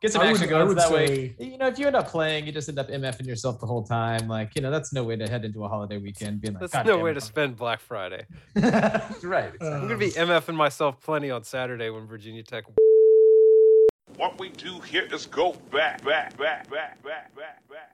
Get some I action would- I going. That say- way, you know, if you end up playing, you just end up MFing yourself the whole time. Like, you know, that's no way to head into a holiday weekend being like, That's no way it, to spend Black Friday. right. Uh, I'm gonna be MFing myself plenty on Saturday when Virginia Tech. What we do here is go back, back, back, back, back, back, back, back.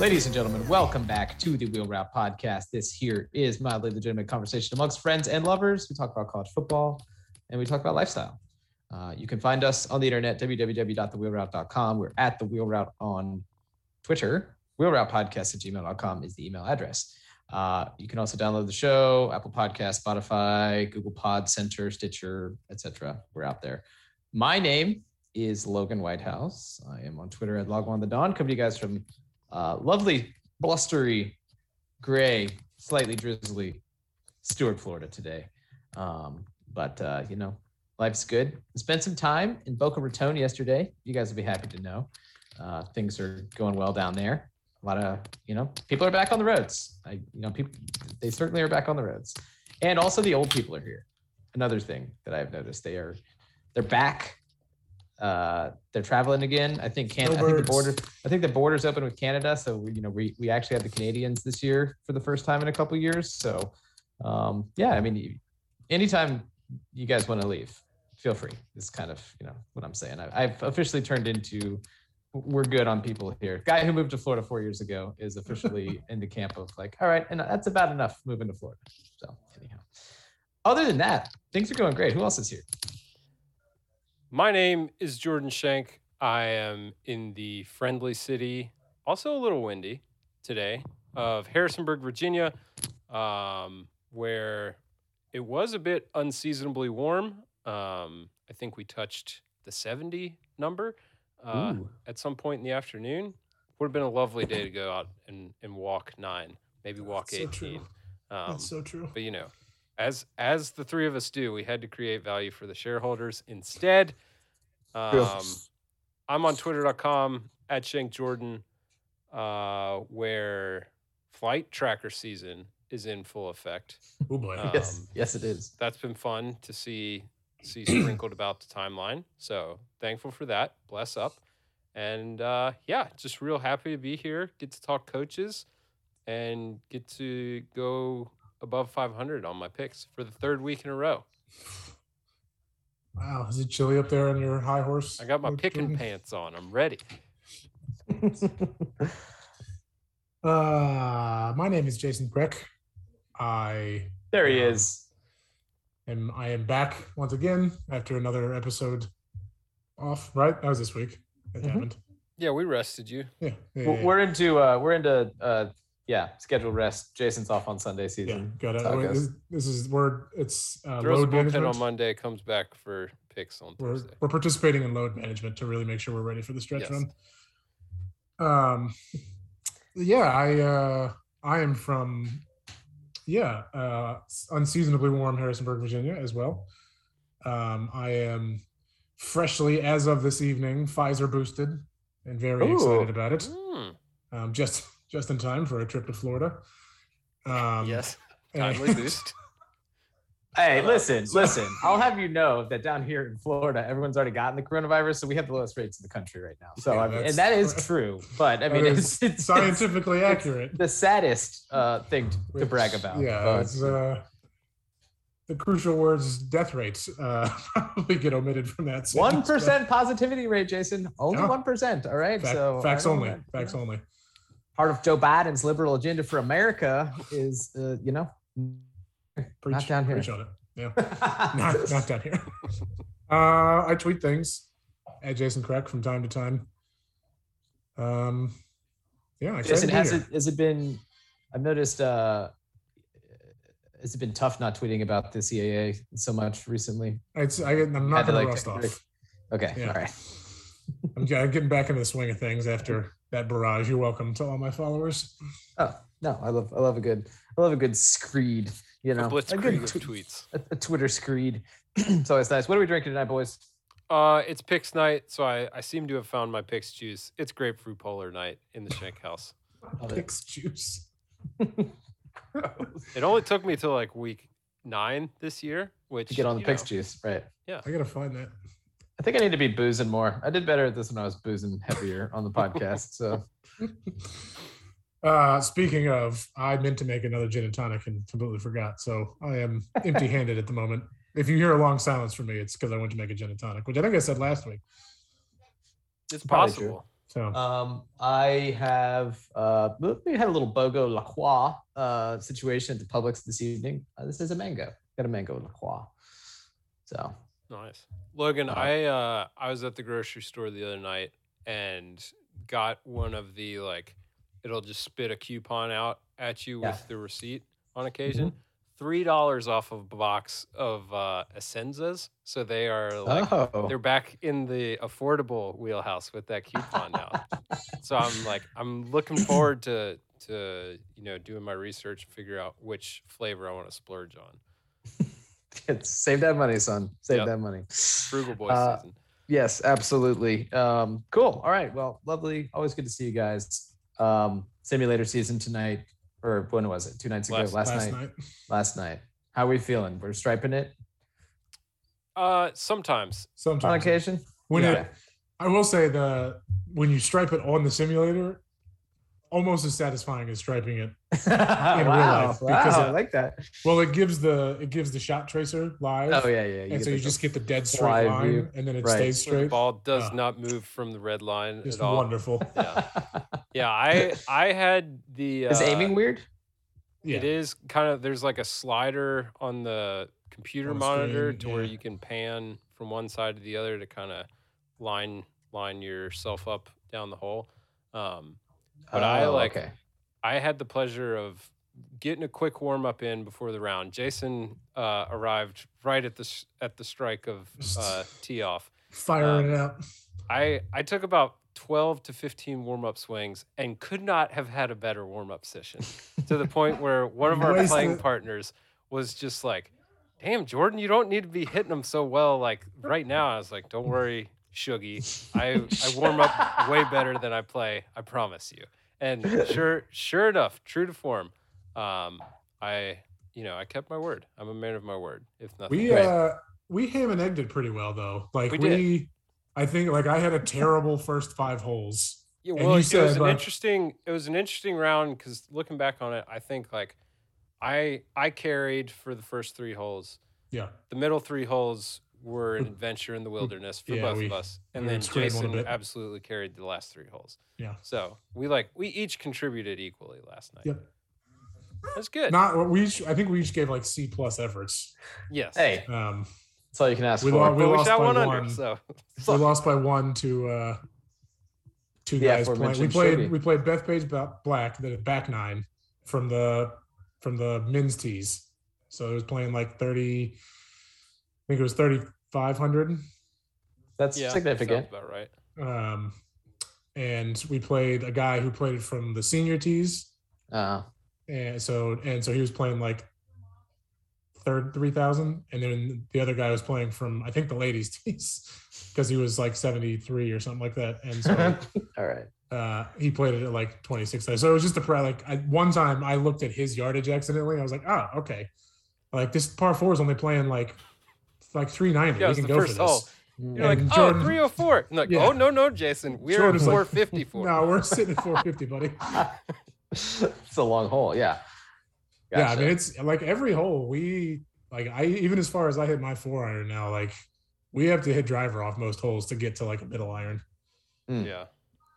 Ladies and gentlemen, welcome back to the Wheel Route Podcast. This here is mildly legitimate conversation amongst friends and lovers. We talk about college football and we talk about lifestyle. Uh, you can find us on the internet, www.thewheelroute.com. We're at the Wheel Route on Twitter. Wheelroutepodcast at gmail.com is the email address. Uh, you can also download the show, Apple Podcast, Spotify, Google Pod Center, Stitcher, etc. We're out there. My name is Logan Whitehouse. I am on Twitter at Logwan the Dawn. Come to you guys from uh, lovely, blustery, gray, slightly drizzly Stuart, Florida today. Um, but uh, you know, life's good. Spent some time in Boca Raton yesterday. You guys will be happy to know. Uh, things are going well down there. A lot of you know people are back on the roads. I you know people they certainly are back on the roads, and also the old people are here. Another thing that I've noticed they are they're back. Uh, they're traveling again. I think Canada. I think the border. I think the border's open with Canada, so we, you know we we actually have the Canadians this year for the first time in a couple years. So um, yeah, I mean, you, anytime you guys want to leave, feel free. Is kind of you know what I'm saying. I, I've officially turned into we're good on people here. Guy who moved to Florida four years ago is officially in the camp of like, all right, and that's about enough moving to Florida. So anyhow, other than that, things are going great. Who else is here? My name is Jordan Shank. I am in the friendly city, also a little windy today, of Harrisonburg, Virginia, um, where it was a bit unseasonably warm. Um, I think we touched the 70 number uh, at some point in the afternoon. Would have been a lovely day to go out and, and walk nine, maybe walk That's so 18. true. Um, That's so true. but you know, as as the three of us do, we had to create value for the shareholders instead. True. Um, I'm on twitter.com at Shank Jordan, uh, where flight tracker season is in full effect. Oh boy. Uh, yes, Um, yes, it is. That's been fun to see see sprinkled about the timeline. So thankful for that. Bless up. And uh, yeah, just real happy to be here. Get to talk coaches and get to go above 500 on my picks for the third week in a row. wow. Is it chilly up there on your high horse? I got my Coach picking pants on. I'm ready. Uh, my name is Jason Breck. I there he Um, is. and I am back once again after another episode off. Right, that was this week. It Mhm. happened. Yeah, we rested you. Yeah, yeah, We're- yeah, We're into uh, we're into uh, yeah scheduled rest. Jason's off on Sunday season. yeah. season. Got it it. This, this is we're it's uh, Throws a load bullpen management. on Monday, comes back for picks on we're, Thursday. we're participating in load management to really make sure we're ready for the stretch Yes. run. Um, yeah, I uh, I am from yeah uh, unseasonably warm Harrisonburg, Virginia as well. Um, I am freshly as of this evening Pfizer boosted and very Ooh. excited about it. Hmm, Um, just just in time for a trip to Florida. Um, yes, and- timely boost. Hey, Uh, listen, listen. I'll have you know that down here in Florida, everyone's already gotten the coronavirus, so we have the lowest rates in the country right now. So Yeah, I mean, and that is true. But I mean, is it's, it's, it's scientifically accurate. the saddest uh, thing to, to brag about. Yeah, but- it's, uh, the crucial words death rates uh, probably get omitted from that. One sentence, but percent positivity rate, Jason. Only Yeah. one percent. All right. fact- so facts only. know, Facts you know, only. Part of Joe Biden's liberal agenda for America is, uh, you know, Preach, down here. Yeah, not, not down here. Uh, I tweet things at Jason Crack from time to time. Um, yeah, Jason, has here. it has it been? I've noticed. uh Has it been tough not tweeting about the CAA so much recently? It's, I, I'm Had not to, going like, to rust take off. Okay. Yeah. All right. I'm, I'm getting back into the swing of things after that barrage. You're welcome to all my followers. Oh no, I love I love a good I love a good screed you know, a blitzkrieg good of tw- tweets. a, a Twitter screed. it's always nice. What are we drinking tonight, boys? Uh, it's picks night, so I, I seem to have found my picks juice. It's grapefruit polar night in the Shank House. Love it. Picks juice. It only took me till like week nine this year, which to get on the you picks know, juice, right? Yeah, I gotta find that. I think I need to be boozing more. I did better at this when I was boozing heavier on the podcast. So Uh, speaking of, I meant to make another gin and tonic and completely forgot. So I am empty-handed at the moment. If you hear a long silence from me, it's because I went to make a gin and tonic, which I think I said last week. It's possible. So um, I have uh, we had a little Bogo La Croix uh, situation at the Publix this evening. Uh, this is a mango. Got a mango La Croix. So Nice. Logan, Uh, I uh I was at the grocery store the other night and got one of the like it'll just spit a coupon out at you Yeah. with the receipt on occasion. Three dollars off of a box of uh Essenzas. So they are like oh, they're back in the affordable wheelhouse with that coupon now. so I'm like I'm looking forward to to you know doing my research and figure out which flavor I want to splurge on. It's, save that money, son. Save Yep. that money. Frugal boy Uh, season. Yes, absolutely. Um, cool. All right. Well, lovely. Always good to see you guys. Um, simulator season tonight, or when was it? Two nights ago. Last- Last, last night. night, Last night. How are we feeling? We're striping it Uh sometimes. sometimes on occasion. when Yeah. it, I will say the when you stripe it on the simulator, almost as satisfying as striping it. In wow, real life, wow, because I like that. Well, it gives the it gives the shot tracer live. Oh yeah, yeah. and so you just get the dead straight line, view. and then it Right. stays straight. the ball does Yeah. not move from the red line Just at all. wonderful. Yeah. Yeah, I I had the uh, Is aiming weird? Yeah. It is kind of there's like a slider on the computer On the monitor screen, to where you can pan from one side to the other to kind of line line yourself up down the hole. Um, But I, Oh, like- Okay. I had the pleasure of getting a quick warm up in before the round. Jason uh, arrived right at the at the strike of uh, tee off. Firing it out. I I took about 12 to 15 warm up swings and could not have had a better warm up session to the point where one of our playing partners was just like, "Damn, Jordan, you don't need to be hitting them so well like right now." I was like, "Don't worry, Shuggy. I I warm up way better than I play. I promise you." And sure sure enough, true to form, um, I you know I kept my word. I'm a man of my word. If nothing, We Right. uh we ham and egged it pretty well though. Like We we. I think like I had a terrible first five holes. Yeah, well, it said, was an like- interesting. It was an interesting round because looking back on it, I think like I I carried for the first three holes. Yeah. The middle three holes were an adventure in the wilderness for yeah, both we- of us, and we then Jason absolutely carried the last three holes. Yeah. So we like we each contributed equally last night. Yep. That's good. Not we each I think we each gave like C plus efforts. yes. Hey, Um that's all you can ask We for. lo- we we lost by one one. under. So we lost by one to uh two The guys playing. We played Shogi. we played Bethpage Black, the back nine from the from the men's tees. So it was playing like 30 I think it was 3500 That's yeah, significant. sounds about right. um and we played a guy who played it from the senior tees. Uh, and so and so he was playing like third 3000 and then the other guy was playing from i think the ladies tees because he was like 73 or something like that. And so all right. uh he played it at like 26 so it was just a pra- like I, one time i looked at his yardage accidentally. I was like oh, okay. Like this par four is only playing like like 390 Yeah, it we can the go for first this hole. You're like, And oh, Jordan- 304. I'm like, oh, Yeah. oh no, no, Jason, we're Jordan's at like, 454. no we're sitting at 450 buddy it's a long hole. Yeah. Yeah, I mean it's like every hole we like I even as far as I hit my four iron now, like we have to hit driver off most holes to get to like a middle iron. Hmm. Yeah,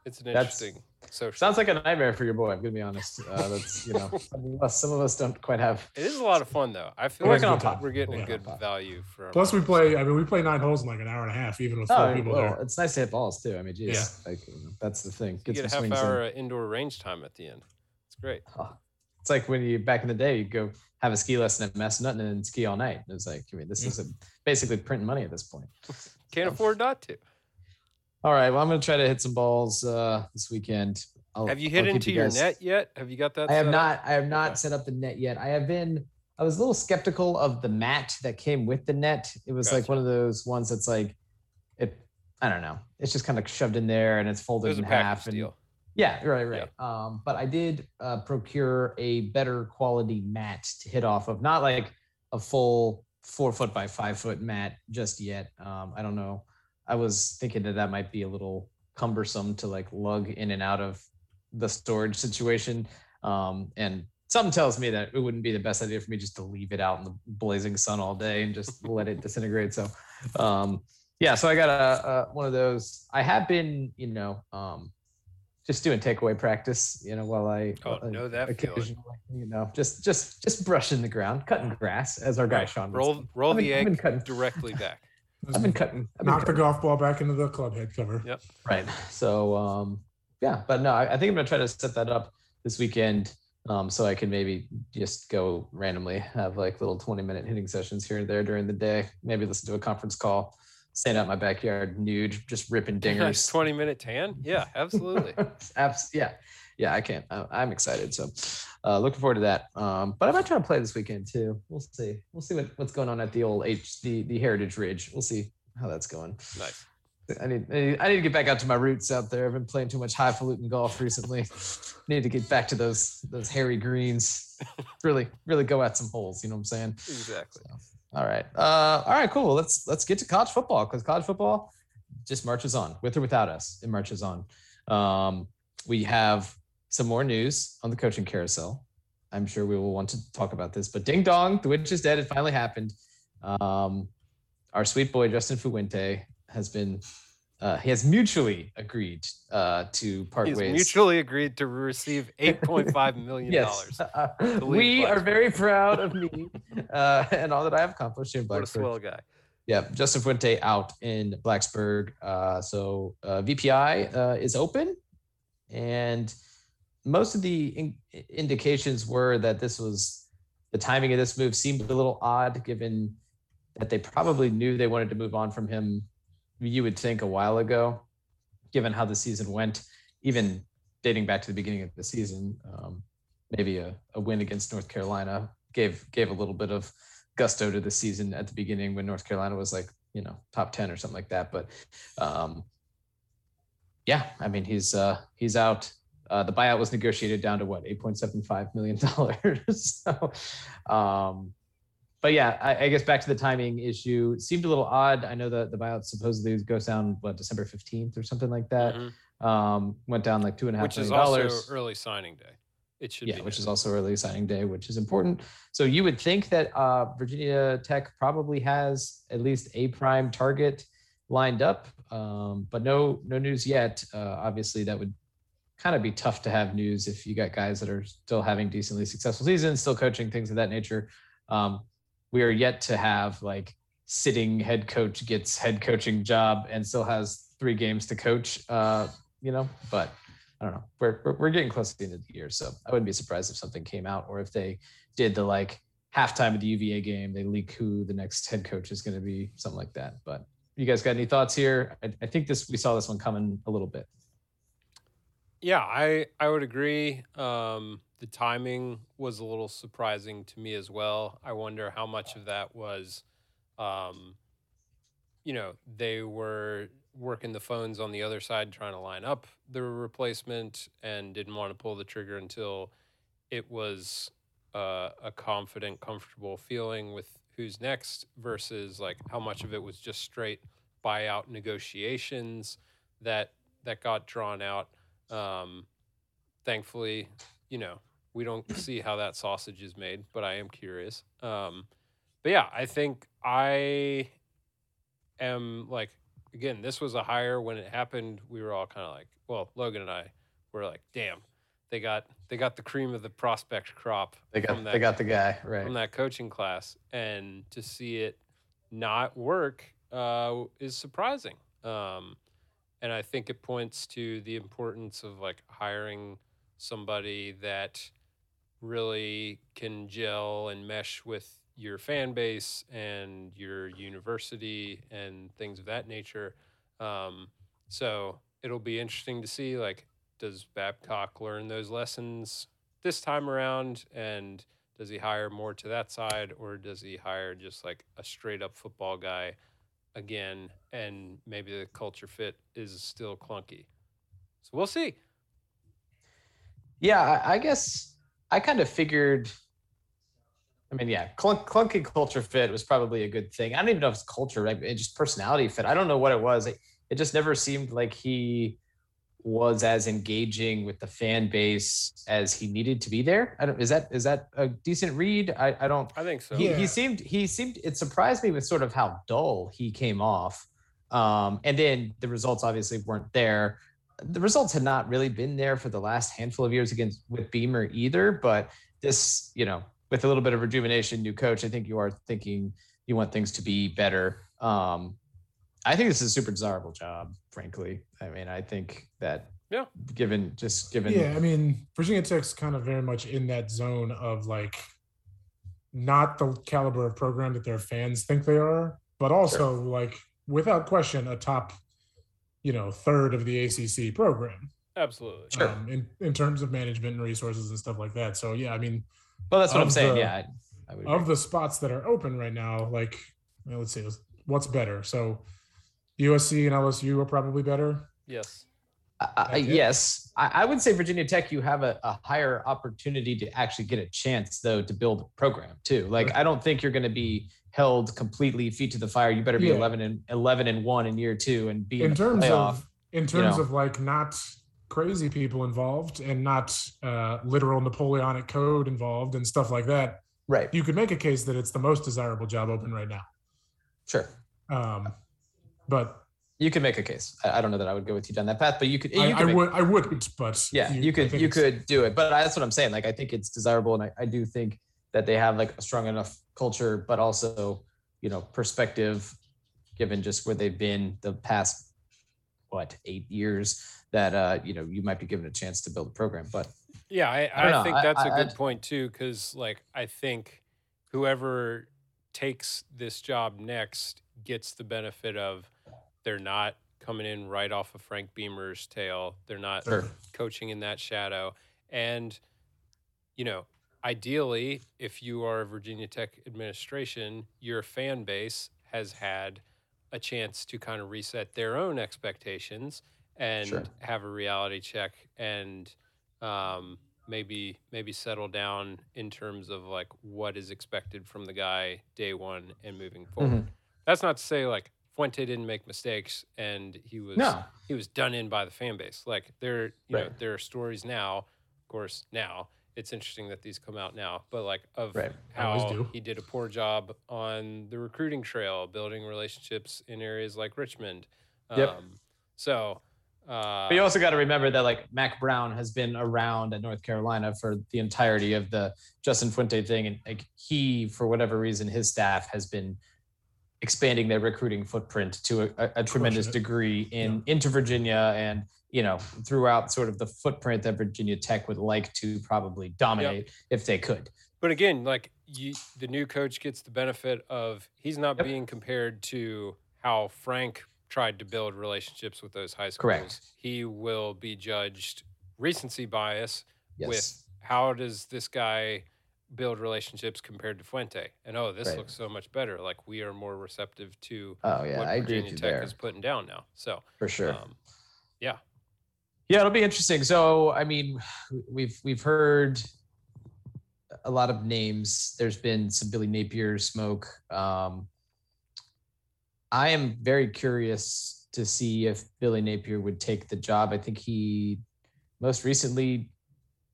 it's an That's- interesting social. Sounds like a nightmare for your boy. I'm gonna be honest. Uh, that's you know, some of us, some of us don't quite have. It is a lot of fun though. I feel We're like on we're, top. we're getting We're a good top. value for. Plus we play I mean we play nine holes in like an hour and a half, even with four Oh, people well, there. it's nice to hit balls too. I mean, geez, like you know, that's the thing. You Get get a some half swings in. indoor range time at the end. It's great. Oh, it's like when you back in the day, you go have a ski lesson at Mass Nothing and ski all night. It's like, I mean, this is a, basically printing money at this point. Can't afford not to. All right, well, I'm gonna try to hit some balls uh, this weekend. I'll- Have you I'll hit into you your guys- net yet? Have you got that? I have up? not. I have not Okay. set up the net yet. I have been I was a little skeptical of the mat that came with the net. It was like one of those ones that's like it. I don't know. It's just kind of shoved in there and it's folded in half. And, deal. yeah, right, right. Um, but I did uh, procure a better quality mat to hit off of, not like a full four foot by five foot mat just yet. Um, I don't know. I was thinking that that might be a little cumbersome to like lug in and out of the storage situation. Um, and something tells me that it wouldn't be the best idea for me just to leave it out in the blazing sun all day and just let it disintegrate. So, um, yeah, so I got a, a one of those. I have been, you know, um, just doing takeaway practice, you know, while I Oh, uh, know that feeling. occasionally, you know, just just just brushing the ground, cutting grass, as our guy Sean Roll roll the egg cutting- directly back. I've been cutting. I've been Knock the golf ball back into the club head cover. Yep. Right. So um, yeah, but no, I, I think I'm gonna try to set that up this weekend. Um, so I can maybe just go randomly have like little 20 minute hitting sessions here and there during the day. Maybe listen to a conference call, stand out in my backyard nude, just ripping dingers. 20 minute tan. Yeah, absolutely. Abs- yeah, yeah, I can't. I, I'm excited. So, uh, looking forward to that. Um, but I might try to play this weekend too. We'll see. We'll see what, what's going on at the old H, the the Heritage Ridge. We'll see how that's going. nice. I need, I need I need to get back out to my roots out there. I've been playing too much highfalutin golf recently. need to get back to those those hairy greens. Really, really go at some holes. You know what I'm saying? Exactly. All right. Uh, all right. Cool. Let's let's get to college football because college football just marches on with or without us. It marches on. Um, we have some more news on the coaching carousel. I'm sure we will want to talk about this, but ding dong, the witch is dead. It finally happened. Um, our sweet boy Justin Fuente has been. Uh, he has mutually agreed uh, to part He's ways. mutually agreed to receive $8.5 million. Yes, leave we are very proud of me uh, and all that I have accomplished in What a swell guy. Yeah, Justin Fuente out in Blacksburg. Uh, so uh, VPI uh, is open, and most of the in- indications were that this was the timing of this move seemed a little odd, given that they probably knew they wanted to move on from him. You would think a while ago, given how the season went, even dating back to the beginning of the season. Um, maybe a, a win against North Carolina gave gave a little bit of gusto to the season at the beginning when North Carolina was like, you know, top 10 or something like that. But um, yeah, I mean, he's uh, he's out. Uh, the buyout was negotiated down to what, $8.75 million. so, um, but yeah, I, I guess back to the timing issue it seemed a little odd. I know that the buyout supposedly goes down, what, December 15th or something like that. Mhm. Um, went down like two and a half Which is also dollars early signing day. It should yeah, be. which is also early signing day, which is important. So you would think that uh, Virginia Tech probably has at least a prime target lined up, um, but no no news yet. Uh, obviously, that would kind of be tough to have news if you got guys that are still having decently successful seasons, still coaching things of that nature. Um, we are yet to have like sitting head coach gets head coaching job and still has three games to coach. Uh, you know, but I don't know. We're, we're we're getting close to the end of the year, so I wouldn't be surprised if something came out or if they did the like halftime of the UVA game, they leak who the next head coach is going to be, something like that. But you guys got any thoughts here? I, I think this we saw this one coming a little bit. Yeah, I I would agree. Um, the timing was a little surprising to me as well. I wonder how much of that was, um, you know, they were working the phones on the other side trying to line up the replacement and didn't want to pull the trigger until it was uh, a confident, comfortable feeling with who's next versus like how much of it was just straight buyout negotiations that that got drawn out. Um, thankfully, you know, we don't see how that sausage is made, but I am curious. Um, but yeah, I think I am like, again, this was a hire when it happened. We were all kind of like, well, Logan and I were like, damn, they got they got the cream of the prospect crop. They got from they got the guy right. from that coaching class, and to see it not work uh, is surprising. Um, and I think it points to the importance of like hiring somebody that really can gel and mesh with your fan base and your university and things of that nature. Um, so it'll be interesting to see like does Babcock learn those lessons this time around and Does he hire more to that side, or does he hire just like a straight up football guy again? And maybe the culture fit is still clunky. So we'll see. Yeah, I, guess I kind of figured. I mean, yeah, clunk, clunky culture fit was probably a good thing. I don't even know if it's culture, right? Just personality fit. I don't know what it was. It, it just never seemed like he was as engaging with the fan base as he needed to be there. I don't, is that is that a decent read? I, I don't. I think so. He, Yeah. he seemed he seemed it surprised me with sort of how dull he came off. Um, and then the results obviously weren't there. The results had not really been there for the last handful of years against with Beamer either. But this, you know, with a little bit of rejuvenation, new coach, I think you are thinking you want things to be better. Um, I think this is a super desirable job, frankly. I mean, I think that Yeah. given just given Yeah, I mean, Virginia Tech's kind of very much in that zone of like not the caliber of program that their fans think they are, but also like without question a top, you know, third of the ACC program Absolutely. Sure. um, in in terms of management and resources and stuff like that. So yeah, I mean, well, that's what I'm saying. the- yeah. I, I would of the spots that are open right now, like well, let's see, what's better? So USC and LSU are probably better. Yes. I, I, yes, I, I would say Virginia Tech. You have a, a higher opportunity to actually get a chance, though, to build a program too. Like Right. I don't think you're going to be held completely feet to the fire. You better be Yeah. eleven and eleven and one in year two and be in, in terms playoff. of in terms know. of like not crazy people involved and not uh, literal Napoleonic code involved and stuff like that, right. you could make a case that it's the most desirable job open right now. Sure. Um, but You could make a case. I, I don't know that I would go with you down that path, but you could. I, could I make- would I wouldn't. But yeah you, I could you could do it but that's what i'm saying like i think it's desirable and I, I do think that they have like a strong enough culture but also you know perspective given just where they've been the past what eight years that uh you know you might be given a chance to build a program but Yeah, I, I I, think I- that's a I- good I'd- point too, because like I think whoever takes this job next gets the benefit of they're not coming in right off of Frank Beamer's tail. They're not Sure. coaching in that shadow. And, you know, ideally, if you are a Virginia Tech administration, your fan base has had a chance to kind of reset their own expectations and Sure. have a reality check and um, maybe maybe settle down in terms of like what is expected from the guy day one and moving forward. That's not to say like Fuente didn't make mistakes and he was no he was done in by the fan base. Like there, you know, Right. there are stories now. Of course, now it's interesting that these come out now, but like of Right. How he did a poor job on the recruiting trail, building relationships in areas like Richmond. Yep. Um, so, uh, but you also got to remember that like mack brown has been around at north carolina for the entirety of the justin fuente thing and like he for whatever reason his staff has been expanding their recruiting footprint to a, a, a tremendous degree in into Virginia and you know throughout sort of the footprint that Virginia Tech would like to probably dominate if they could. But again, like you, the new coach gets the benefit of he's not Yep. being compared to how Frank tried to build relationships with those high schools. Correct. He will be judged recency bias Yes. with how does this guy build relationships compared to Fuente? And oh, this Right. looks so much better. Like we are more receptive to oh yeah, what I agree Virginia with Tech there is putting down now. So for sure. um, yeah. Yeah, it'll be interesting. So, I mean, we've we've heard a lot of names. There's been some Billy Napier smoke. Um, I am very curious to see if Billy Napier would take the job. I think he most recently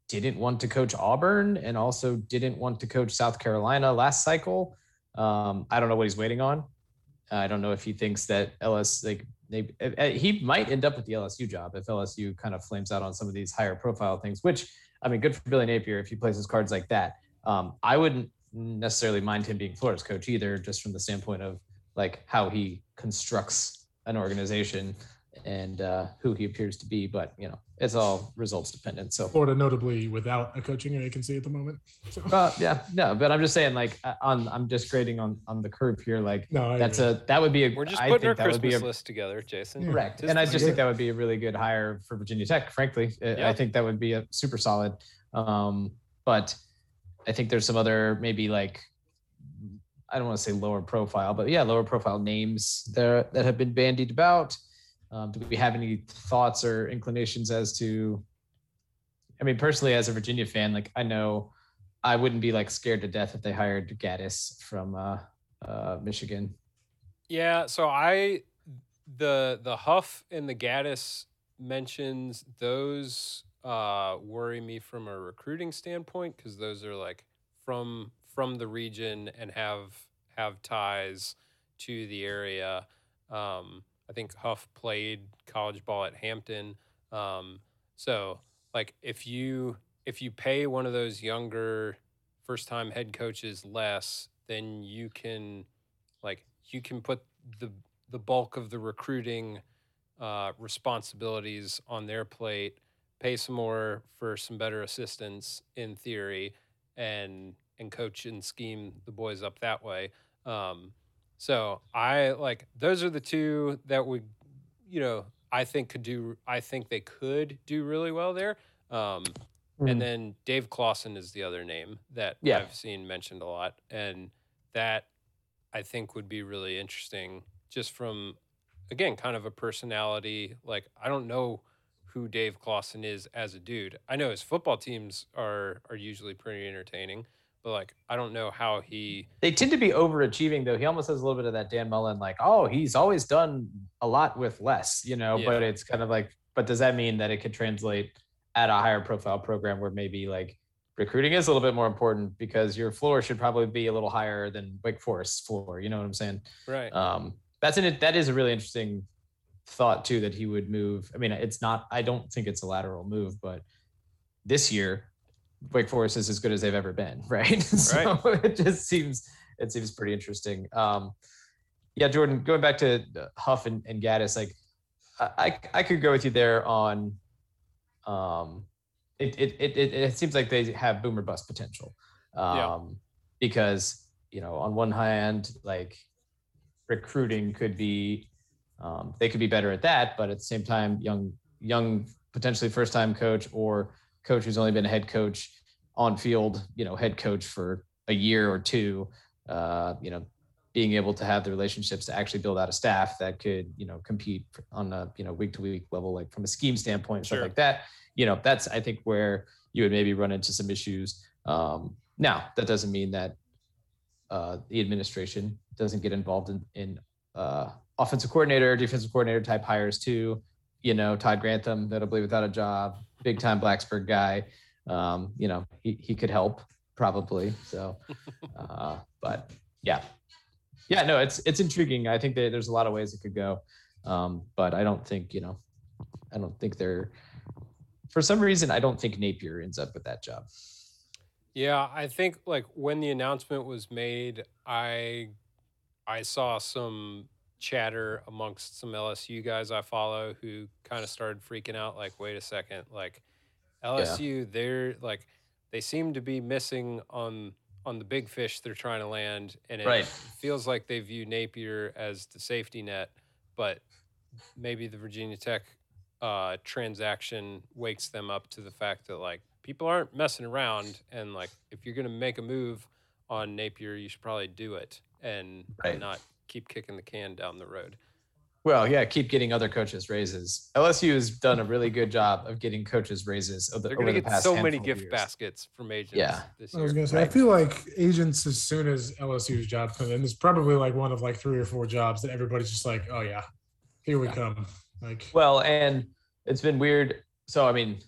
didn't want to coach Auburn and also didn't want to coach South Carolina last cycle. Um, I don't know what he's waiting on. I don't know if he thinks that LS like maybe uh, he might end up with the LSU job if LSU kind of flames out on some of these higher profile things. Which I mean, good for Billy Napier if he plays his cards like that. Um, I wouldn't necessarily mind him being Florida's coach either, just from the standpoint of like how he constructs an organization and uh, who he appears to be. But you know, it's all results dependent. So Florida notably without a coaching vacancy at the moment. So, uh, yeah, no, but I'm just saying, like, uh, on I'm just grading on on the curve here. Like, no, I that's agree. a that would be a. We're just I putting our think that would be Christmas a list together, Jason. Yeah. correct, Tis and I just season. think that would be a really good hire for Virginia Tech. Frankly, I- Yeah. I think that would be a super solid. Um, but I think there's some other maybe like I don't want to say lower profile, but yeah, lower profile names there that have been bandied about. Um, do we have any thoughts or inclinations as to? I mean, personally, as a Virginia fan, like I know I wouldn't be like scared to death if they hired Gattis from uh, uh, Michigan. Yeah, so I the the Huff and the Gattis mentions those uh, worry me from a recruiting standpoint because those are like from from the region and have have ties to the area. Um, I think Huff played college ball at Hampton, um, so like if you if you pay one of those younger first time head coaches less, then you can like you can put the the bulk of the recruiting uh, responsibilities on their plate, pay some more for some better assistance in theory, and and coach and scheme the boys up that way. Um, so I like those are the two that would, you know, I think could do. I think they could do really well there. Um, Mhm. And then Dave Clawson is the other name that Yeah. I've seen mentioned a lot, and that I think would be really interesting, just from again, kind of a personality. Like I don't know who Dave Clawson is as a dude. I know his football teams are are usually pretty entertaining, but like I don't know how he. They tend to be overachieving though. He almost has a little bit of that Dan Mullen, like, oh, he's always done a lot with less, you know. But it's kind of like, but does that mean that it could translate at a higher profile program where maybe like recruiting is a little bit more important because your floor should probably be a little higher than Wake Forest's floor. You know what I'm saying? Right. Um, that's an that is a really interesting thought too that he would move. I mean, it's not. I don't think it's a lateral move, but this year, Wake Forest is as good as they've ever been, right? so it just seems it seems pretty interesting. Um, yeah, Jordan, going back to Huff and, and Gattis, like I, I could go with you there on. Um, it it it it, it seems like they have boomer bust potential. Um, Yeah. because you know, on one hand, like recruiting could be um, they could be better at that but at the same time young young potentially first time coach or coach who's only been a head coach on field you know head coach for a year or two uh, you know being able to have the relationships to actually build out a staff that could you know compete on a you know week to week level like from a scheme standpoint stuff like that you know that's i think where you would maybe run into some issues. Um, now that doesn't mean that uh, the administration doesn't get involved in, in uh, offensive coordinator, defensive coordinator type hires too. You know, Todd Grantham, that'll be without a job, big time Blacksburg guy. Um, you know, he, he could help probably. So, uh, but yeah, yeah, no, it's it's intriguing. I think that there's a lot of ways it could go, um, but I don't think you know, I don't think they're. For some reason, I don't think Napier ends up with that job. Yeah, I think like when the announcement was made, I I saw some chatter amongst some LSU guys I follow who kind of started freaking out like wait a second, like LSU they're like they seem to be missing on on the big fish they're trying to land and it Right. feels like they view Napier as the safety net, but maybe the Virginia Tech uh, transaction wakes them up to the fact that like people aren't messing around and like if you're gonna make a move on Napier, you should probably do it and Right. not keep kicking the can down the road. Well, yeah, keep getting other coaches raises. LSU has done a really good job of getting coaches raises over the, They're over gonna the get past so many gift years. baskets from agents Yeah. this I was gonna say, I feel like agents, as soon as LSU's job comes in, it's probably like one of like three or four jobs that everybody's just like, oh yeah, here we Yeah. come. Like, Well, and it's been weird. So, I mean,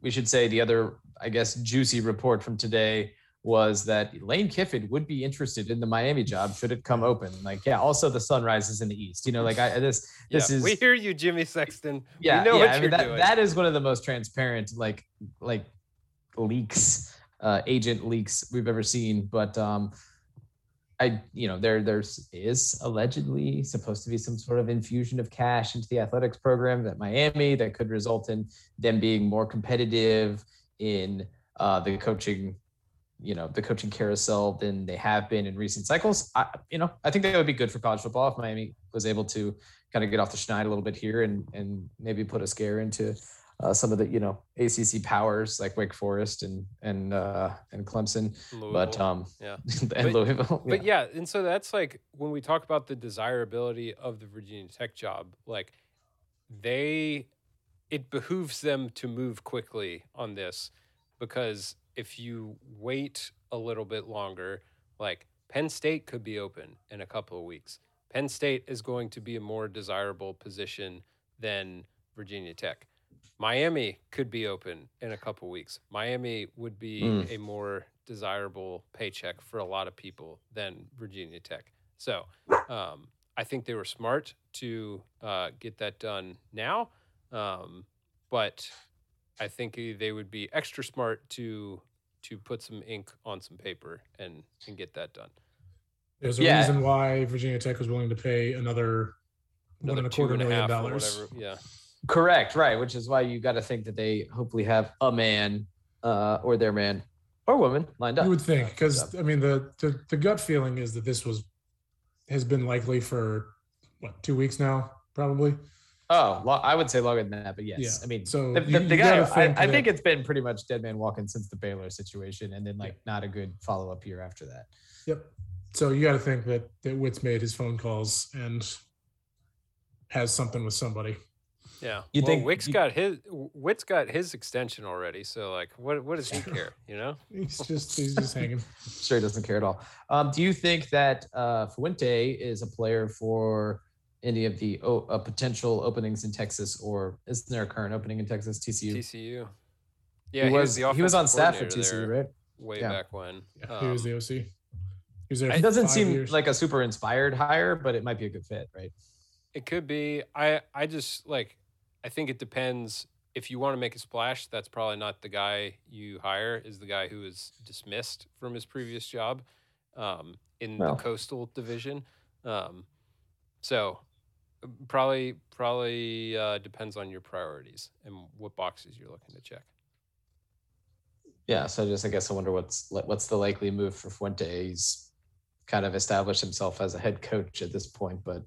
we should say the other, I guess, juicy report from today was that Lane Kiffin would be interested in the Miami job should it come open. Like, yeah, also the sun rises in the east. You know, like I this this yeah, is we hear you, Jimmy Sexton. yeah, yeah. what I you're mean that doing. that is one of the most transparent like like leaks, uh agent leaks we've ever seen. But um I you know there there's is allegedly supposed to be some sort of infusion of cash into the athletics program at Miami that could result in them being more competitive in uh the coaching you know the coaching carousel than they have been in recent cycles. I, you know, I think that would be good for college football if Miami was able to kind of get off the schneid a little bit here and and maybe put a scare into uh, some of the you know ACC powers like Wake Forest and and uh, and Clemson, but um, yeah. and But- Louisville. But yeah, and so that's like when we talk about the desirability of the Virginia Tech job, like they it behooves them to move quickly on this because if you wait a little bit longer, like Penn State could be open in a couple of weeks. Penn State is going to be a more desirable position than Virginia Tech. Miami could be open in a couple weeks. Miami would be Mm. a more desirable paycheck for a lot of people than Virginia Tech. So um, I think they were smart to uh, get that done now. Um, but I think they would be extra smart to to put some ink on some paper and and get that done. There's a Yeah. reason why Virginia Tech was willing to pay another one and a quarter and a million half dollars. Yeah. Correct, right, which is why you got to think that they hopefully have a man uh, or their man or woman lined up. You would think, because so- I mean, the, the the gut feeling is that this was has been likely for what two weeks now, probably. Oh, lo- I would say longer than that, but yes, Yeah, I mean, so the, you- the, the you guy, gotta I, think I think it's been pretty much dead man walking since the Baylor situation, and then like not a good follow up year after that. Yep. So you got to think that that Whit's made his phone calls and has something with somebody. Yeah. You well, think- Wick's you- got his Whit's got his extension already. So like, what what does he care? You know? He's just he's just hanging. Sure, he doesn't care at all. Um, do you think that uh, Fuente is a player for any of the o- uh, potential openings in Texas, or is there a current opening in Texas? TCU. TCU. Yeah, he was the he was on staff at TCU, there right? Way Yeah. back when. Yeah, he was Um, the OC. He was there. It doesn't seem years. like a super inspired hire, but it might be a good fit, right? It could be. I I just like. I think it depends. If you want to make a splash, that's probably not the guy you hire. Is the guy who was dismissed from his previous job um, in Well. the coastal division. Um, so probably probably uh, depends on your priorities and what boxes you're looking to check. Yeah, so just I guess I wonder what's what's the likely move for Fuente. He's kind of established himself as a head coach at this point, but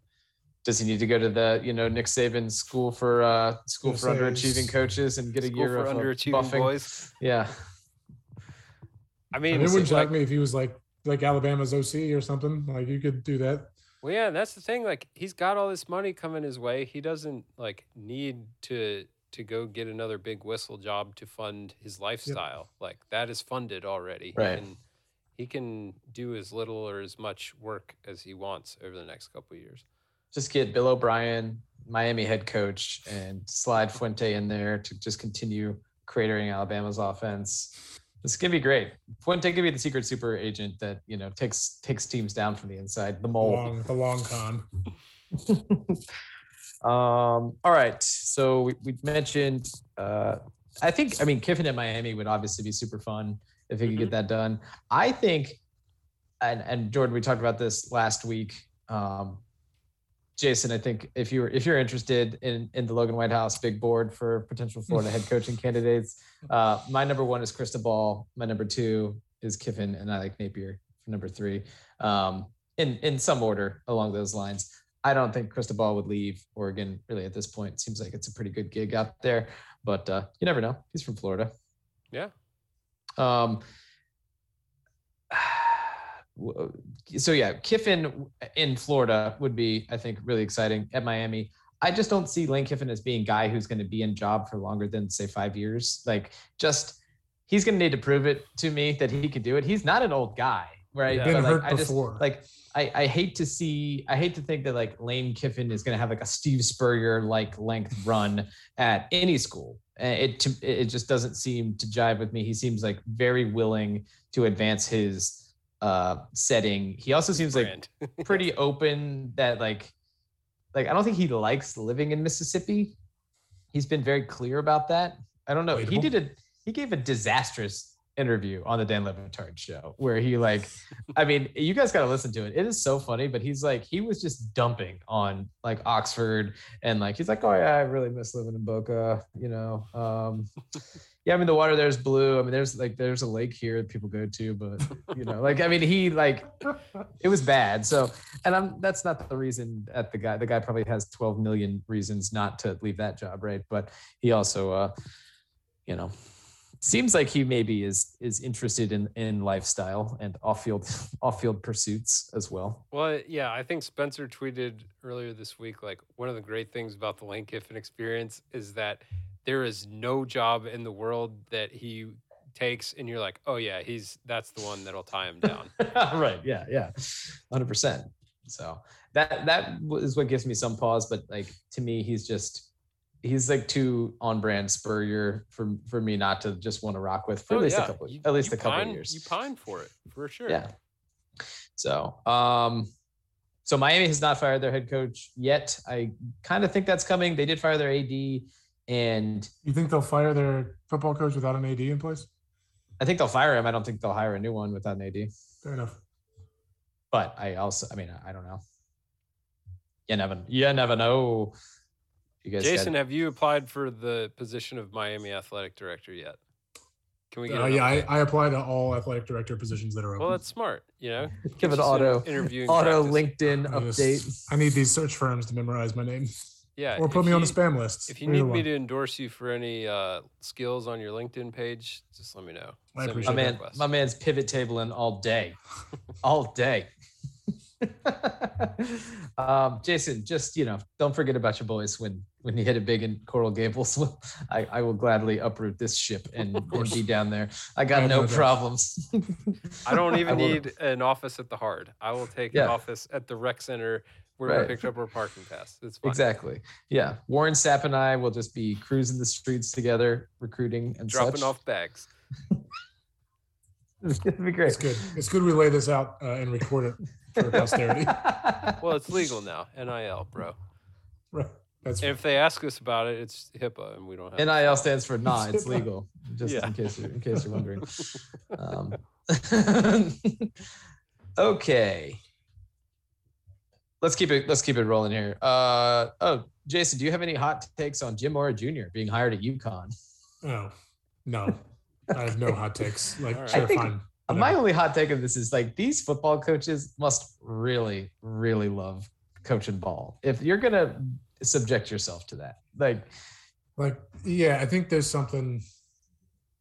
does he need to go to the you know Nick Saban school for uh school for underachieving coaches and get a year for of uh, underachieving buffing? boys. Yeah, I I mean, mean, it wouldn't like- shock me if he was like like Alabama's OC or something. Like you could do that. Well, yeah, and that's the thing. Like, he's got all this money coming his way. He doesn't like need to to go get another big whistle job to fund his lifestyle. Like that is funded already. Right. And he can do as little or as much work as he wants over the next couple of years. just get Bill O'Brien, Miami head coach, and slide Fuente in there to just continue cratering Alabama's offense. This could be great. Fuente could be the secret super agent that you know takes takes teams down from the inside. The mold. long, the long con. um, all right. So we, we mentioned, uh, I think, I mean, Kiffin at Miami would obviously be super fun if he could get that done. I think, and, and Jordan, we talked about this last week. Um, Jason, I think if you're if you're interested in in the Logan Whitehouse big board for potential Florida head coaching candidates, uh, my number one is Cristobal. My number two is Kiffin, and I like Napier for number three. Um, in in some order along those lines. I don't think Cristobal would leave Oregon really at this point. Seems like it's a pretty good gig out there, but uh, you never know. He's from Florida. Yeah. Um. W- So yeah, Kiffin in Florida would be, I think, really exciting. At Miami, I just don't see Lane Kiffin as being a guy who's going to be in job for longer than say five years. Like, just he's going to need to prove it to me that he could do it. He's not an old guy, right? Yeah. But, Been like, hurt I just before. like I, I hate to see I hate to think that like Lane Kiffin is going to have like a Steve Spurrier like length run at any school. Uh, It to, it just doesn't seem to jive with me. He seems like very willing to advance his uh setting. He also seems like pretty open that like like I don't think he likes living in Mississippi. He's been very clear about that. I don't know. He did a he gave a disastrous interview on the Dan Le Batard show where he like, I mean, you guys got to listen to it. It is so funny, but he's like, he was just dumping on like Oxford and like, he's like, oh yeah, I really miss living in Boca, you know. Um, yeah, I mean the water there's blue. I mean there's like there's a lake here that people go to, but you know, like I mean he like it was bad. So and I'm that's not the reason at the guy. The guy probably has 12 million reasons not to leave that job, right? But he also uh you know seems like he maybe is is interested in in lifestyle and off-field off-field pursuits as well. Well, yeah, I think Spencer tweeted earlier this week like one of the great things about the Lane Kiffin experience is that there is no job in the world that he takes and you're like, "Oh yeah, he's that's the one that'll tie him down." right. Yeah, yeah. 100%. So, that that is what gives me some pause, but like to me he's just he's like too on brand Spurrier for for me not to just want to rock with for Oh, at least yeah. a couple You- at least a couple pine- of years. You pine for it for sure. Yeah. So, um, so Miami has not fired their head coach yet. I kind of think that's coming. They did fire their AD, and You think they'll fire their football coach without an AD in place? I think they'll fire him. I don't think they'll hire a new one without an AD. Fair enough. But I also, I mean, I don't know. You never, you never know. You guys, Jason, got, have you applied for the position of Miami athletic director yet? Can we get? Uh, yeah, I, update? I apply to all athletic director positions that are open. well, that's smart. You know, give Gives an auto, interviewing auto practice. LinkedIn I just- update. I need these search firms to memorize my name Yeah, or put me on the spam list. If you Either need me one. to endorse you for any uh, skills on your LinkedIn page, just let me know. I Send me appreciate my man, request. my man's pivot tabling all day, all day. um, Jason, just you know, don't forget about your boys when when you hit it big in Coral Gables. I, I will gladly uproot this ship and, and be down there. I I got have no no problems. I don't even will- need an office at the Hard. I will take Yeah. an office at the rec center where Right. we picked up our parking pass. It's fine. Exactly. Yeah. Warren Sapp and I will just be cruising the streets together, recruiting and Dropping such. off bags. It'd be great. It's good. It's good we lay this out uh, and record it for posterity. Well, it's legal now. NIL, bro. Right. That's And if they ask us about it, it's HIPAA, and we don't have. NIL stands for nah, it's legal. Just Yeah. in case you're in case you're wondering. Um, okay. Let's keep it let's keep it rolling here. Uh oh, Jason, do you have any hot takes on Jim Mora Jr. being hired at UConn? oh no, I have no hot takes. Like All right. sure, I think- fine. My only hot take of this is like these football coaches must really, really love coaching ball. If you're gonna subject yourself to that, like like yeah, I think there's something.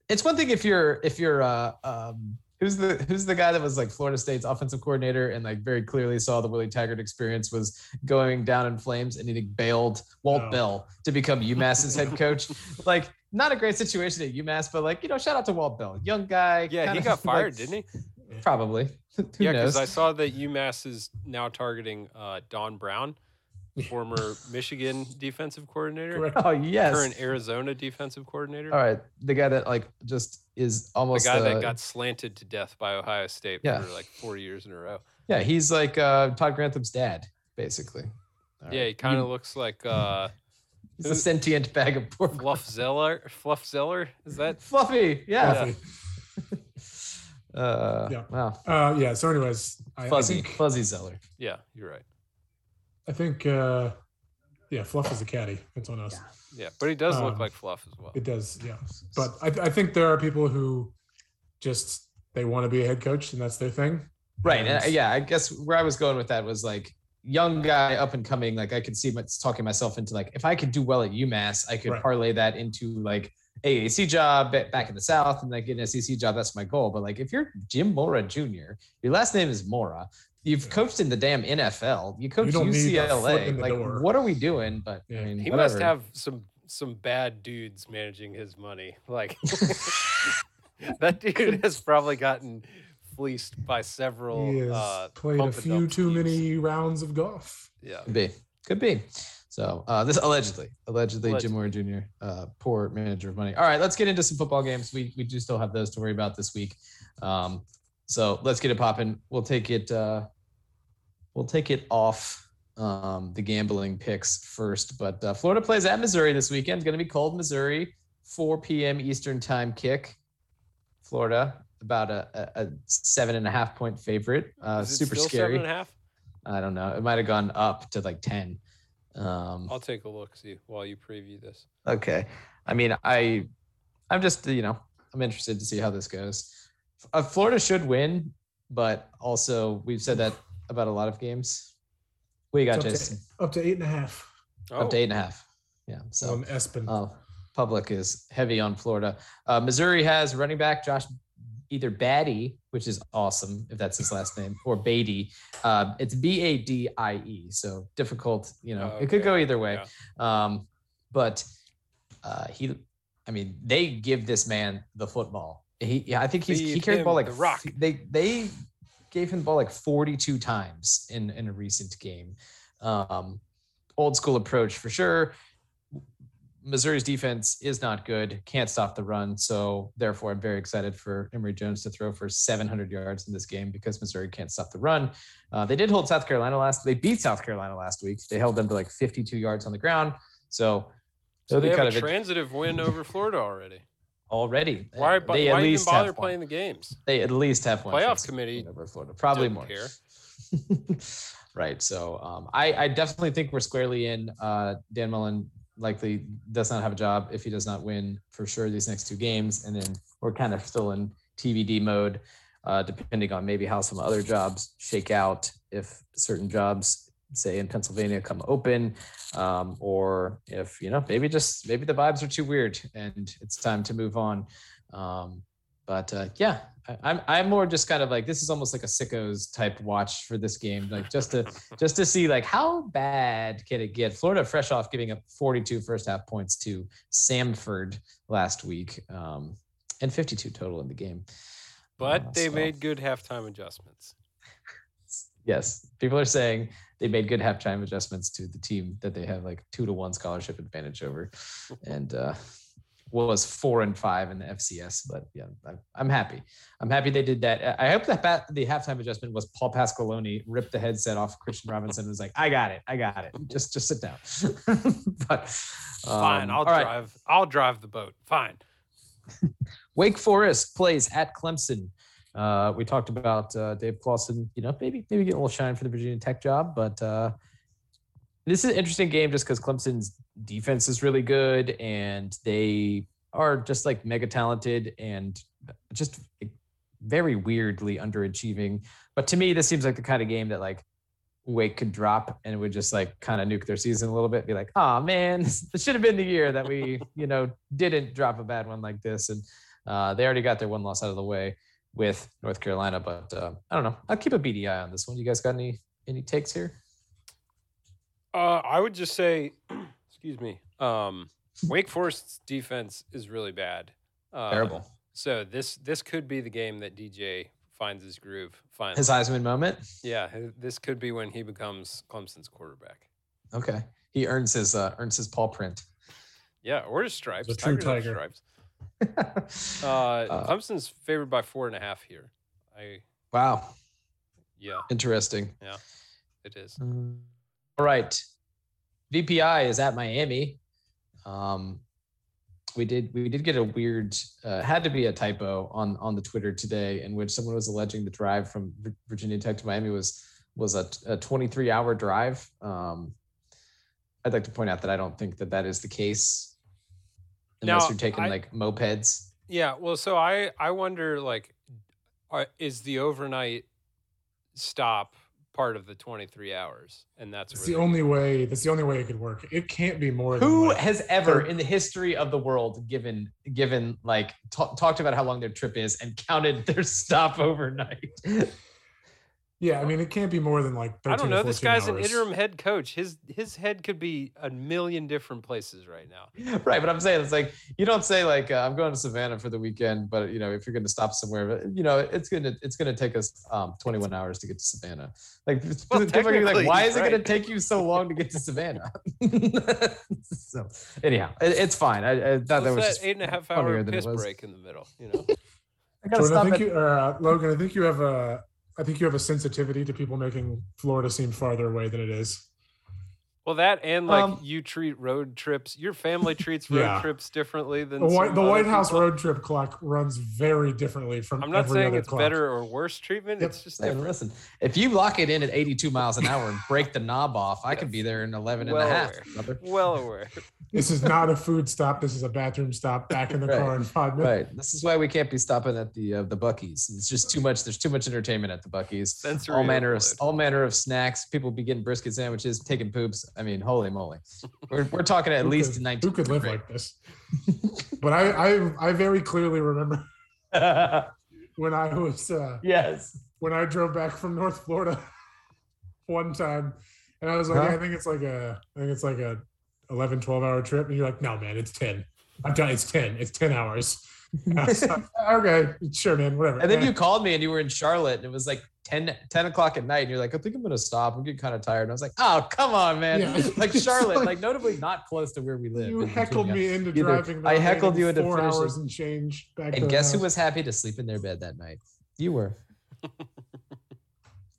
it's one thing if you're if you're uh um who's the who's the guy that was like Florida State's offensive coordinator and like very clearly saw the Willie Taggart experience was going down in flames and he bailed Walt Oh. Bell to become UMass's head coach. Like not a great situation at UMass, but like you know, shout out to Walt Bell, young guy. Yeah, he got fired, like, didn't he? Probably. Who Yeah, because I saw that UMass is now targeting uh, Don Brown, former Michigan defensive coordinator, oh yes. current Arizona defensive coordinator, All right, the guy that like just is almost the guy uh, that got slanted to death by Ohio State Yeah. for like four years in a row. yeah, he's like uh, Todd Grantham's dad, basically. All Yeah, right. he kind of looks like uh, he's a sentient bag of pork. Fluff Zoeller. Fluff Zoeller is that? Fluffy, yeah. Fluffy. Uh, Yeah. Wow. Uh, yeah. So, anyways, I, I Fuzzy, think fuzzy Zoeller. Yeah, you're right. I think uh, yeah, Fluff is a caddy. That's on us. Yeah, but he does look Um, like Fluff as well. It does, yeah. But I, I think there are people who just they want to be a head coach and that's their thing. Right. And, uh, And- yeah, I guess where I was going with that was like young guy up and coming. Like I could see my, talking myself into like if I could do well at UMass, I could Right. parlay that into like AAC job back in the South and like get an SEC job. That's my goal. But like if you're Jim Mora Jr., your last name is Mora. You've Yeah. coached in the damn NFL. You coached don't need a foot UCLA. Like, door. what are we doing? But I mean, He whatever. must have some some bad dudes managing his money. Like that dude has probably gotten fleeced by several. He has uh, played a few too teams. many rounds of golf. Yeah, Could be. Could be. So uh, this allegedly, allegedly, Jim Allegedly. Mora Jr. Uh, poor manager of money. All right, let's get into some football games. We we do still have those to worry about this week. Um, so let's get it popping. We'll take it. Uh, we'll take it off um, the gambling picks first. But uh, Florida plays at Missouri this weekend. It's going to be cold, Missouri, 4 p.m. Eastern time kick. Florida, about a, a, a seven and a half point favorite. Uh, Is it super still scary. Seven and a half? I don't know. It might have gone up to like 10. Um, I'll take a look see while you preview this. okay. I mean, I, I'm just, you know, I'm interested to see how this goes. Uh, Florida should win, but also we've said that about a lot of games. We got It's up to- Jason Up to eight and a half Oh, up to eight and a half. Yeah. So on ESPN. uh, public is heavy on Florida. Uh, Missouri has running back Josh either Batty, which is awesome if that's his last name, or Beatty. Uh, it's B A D I E, so difficult. You know, Oh, it could go either way. Yeah. Um, but uh, he, I mean, they give this man the football. He, yeah, I think he's he carried the ball like the rock. They they gave him the ball like 42 times in in a recent game. Um, old school approach for sure. Missouri's defense is not good, can't stop the run. So, therefore, I'm very excited for Emory Jones to throw for 700 yards in this game because Missouri can't stop the run. Uh, they did hold South Carolina last. They beat South Carolina last week. They held them to like 52 yards on the ground. So, So they have kind a of a- transitive win over Florida already. already. Why, they why at even least bother playing the games? They at least have one. Playoff committee over Florida. Probably more. right. So um, I, I definitely think we're squarely in. Uh, Dan Mullen likely does not have a job if he does not win for sure these next two games, and then we're kind of still in TVD mode, uh, depending on maybe how some other jobs shake out. If certain jobs, say in Pennsylvania, come open, um, or if you know maybe just maybe the vibes are too weird and it's time to move on. Um, but uh, yeah, I, I'm I'm more just kind of like this is almost like a sickos type watch for this game, like just to just to see like how bad can it get. Florida fresh off giving up 42 first half points to Samford last week, um, and 52 total in the game. But Uh, they so- made good halftime adjustments. Yes, people are saying they made good halftime adjustments to the team that they have like two to one scholarship advantage over, and uh, was four and five in the FCS. But yeah, I'm, happy. I'm happy they did that. I hope that bat, the halftime adjustment was Paul Pasqualoni ripped the headset off Christian Robinson and was like, "I got it, I got it. Just just sit down." but Fine, um, I'll all right. drive. I'll drive the boat. Fine. Wake Forest plays at Clemson. Uh, we talked about uh, Dave Clawson, you know, maybe maybe getting a little shine for the Virginia Tech job, but uh, this is an interesting game just because Clemson's defense is really good and they are just like mega talented and just very weirdly underachieving. But to me, this seems like the kind of game that like Wake could drop and would just like kind of nuke their season a little bit. Be like, oh man, this should have been the year that we, you know, didn't drop a bad one like this. And uh, they already got their one loss out of the way with North Carolina. But uh, I don't know. I'll keep a beady eye on this one. You guys got any any takes here? Uh, I would just say, excuse me. Um, Wake Forest's defense is really bad. Uh, Terrible. So this this could be the game that DJ finds his groove. Finally, His Heisman moment. yeah, this could be when he becomes Clemson's quarterback. Okay, he earns his uh, earns his paw print. Yeah, or his stripes. He's a true tiger. Stripes. Uh, Uh, Clemson's favored by four and a half here. I wow, yeah, interesting. Yeah, it is. All right, VPI is at Miami. Um, we did we did get a weird uh, had to be a typo on on the Twitter today in which someone was alleging the drive from Virginia Tech to Miami was was a, a 23 hour drive. Um, I'd like to point out that I don't think that that is the case unless Now, you're taking I- like mopeds. Yeah, well, so I I wonder like, are, is the overnight stop part of the twenty three hours, and that's It's the they- only way. That's the only way it could work. It can't be more than Who like, has ever in the history of the world given given like ta- talked about how long their trip is and counted their stop overnight? Yeah, I mean, it can't be more than like. 13 I don't or know. This 14 guy's an interim head coach. His his head could be a million different places right now. right, but I'm saying it's like you don't say like uh, I'm going to Savannah for the weekend, but you know if you're going to stop somewhere, but, you know it's gonna it's gonna take us um 21 hours to get to Savannah. Like Well, people are like, why he's is it going to take you so long to get to Savannah? so anyhow, it, it's fine. I, I thought that was that just eight and a half funnier hour piss break in the middle? You know. I gotta Jordan, I stop think at- you, uh, Logan. I think you have a. I think you have a sensitivity to people making Florida seem farther away than it is. Well, that and like Um, you treat road trips, your family treats road Yeah. trips differently than The White, the White House people. road trip clock runs very differently from I'm not every saying other it's clock. better or worse treatment. Yep. It's just Saying, listen, if you lock it in at 82 miles an hour and break the knob off, I could be there in 11 and a half. aware. Well aware. This is not a food stop. This is a bathroom stop. Back in the Right. car in five minutes. Right. This is why we can't be stopping at the uh, the Buc-ee's. It's just too much. There's too much entertainment at the Buc-ee's. Sensory all manner of all manner of snacks. People be getting brisket sandwiches, taking poops. I mean, holy moly. We're, we're talking at Who least could- 19. Who could live like this? but I, I, I very clearly remember when I was uh, yes. when I drove back from North Florida one time, and I was like, Huh? I think it's like a, I think it's like a 11, 12 hour trip, and you're like, no, man, it's ten. I've done it's ten. It's ten hours. And I was like, okay, sure, man, whatever. And then Eh. you called me and you were in Charlotte and it was like 10, 10 o'clock at night. And you're like, I think I'm going to stop. I'm getting kind of tired. And I was like, oh, come on, man. Yeah. Like Charlotte, like- like, notably not close to where we live. You in heckled Virginia. me into Either- driving. I heckled you remaining into four finishing- hours and change back. to And guess who house. was happy to sleep in their bed that night? You were.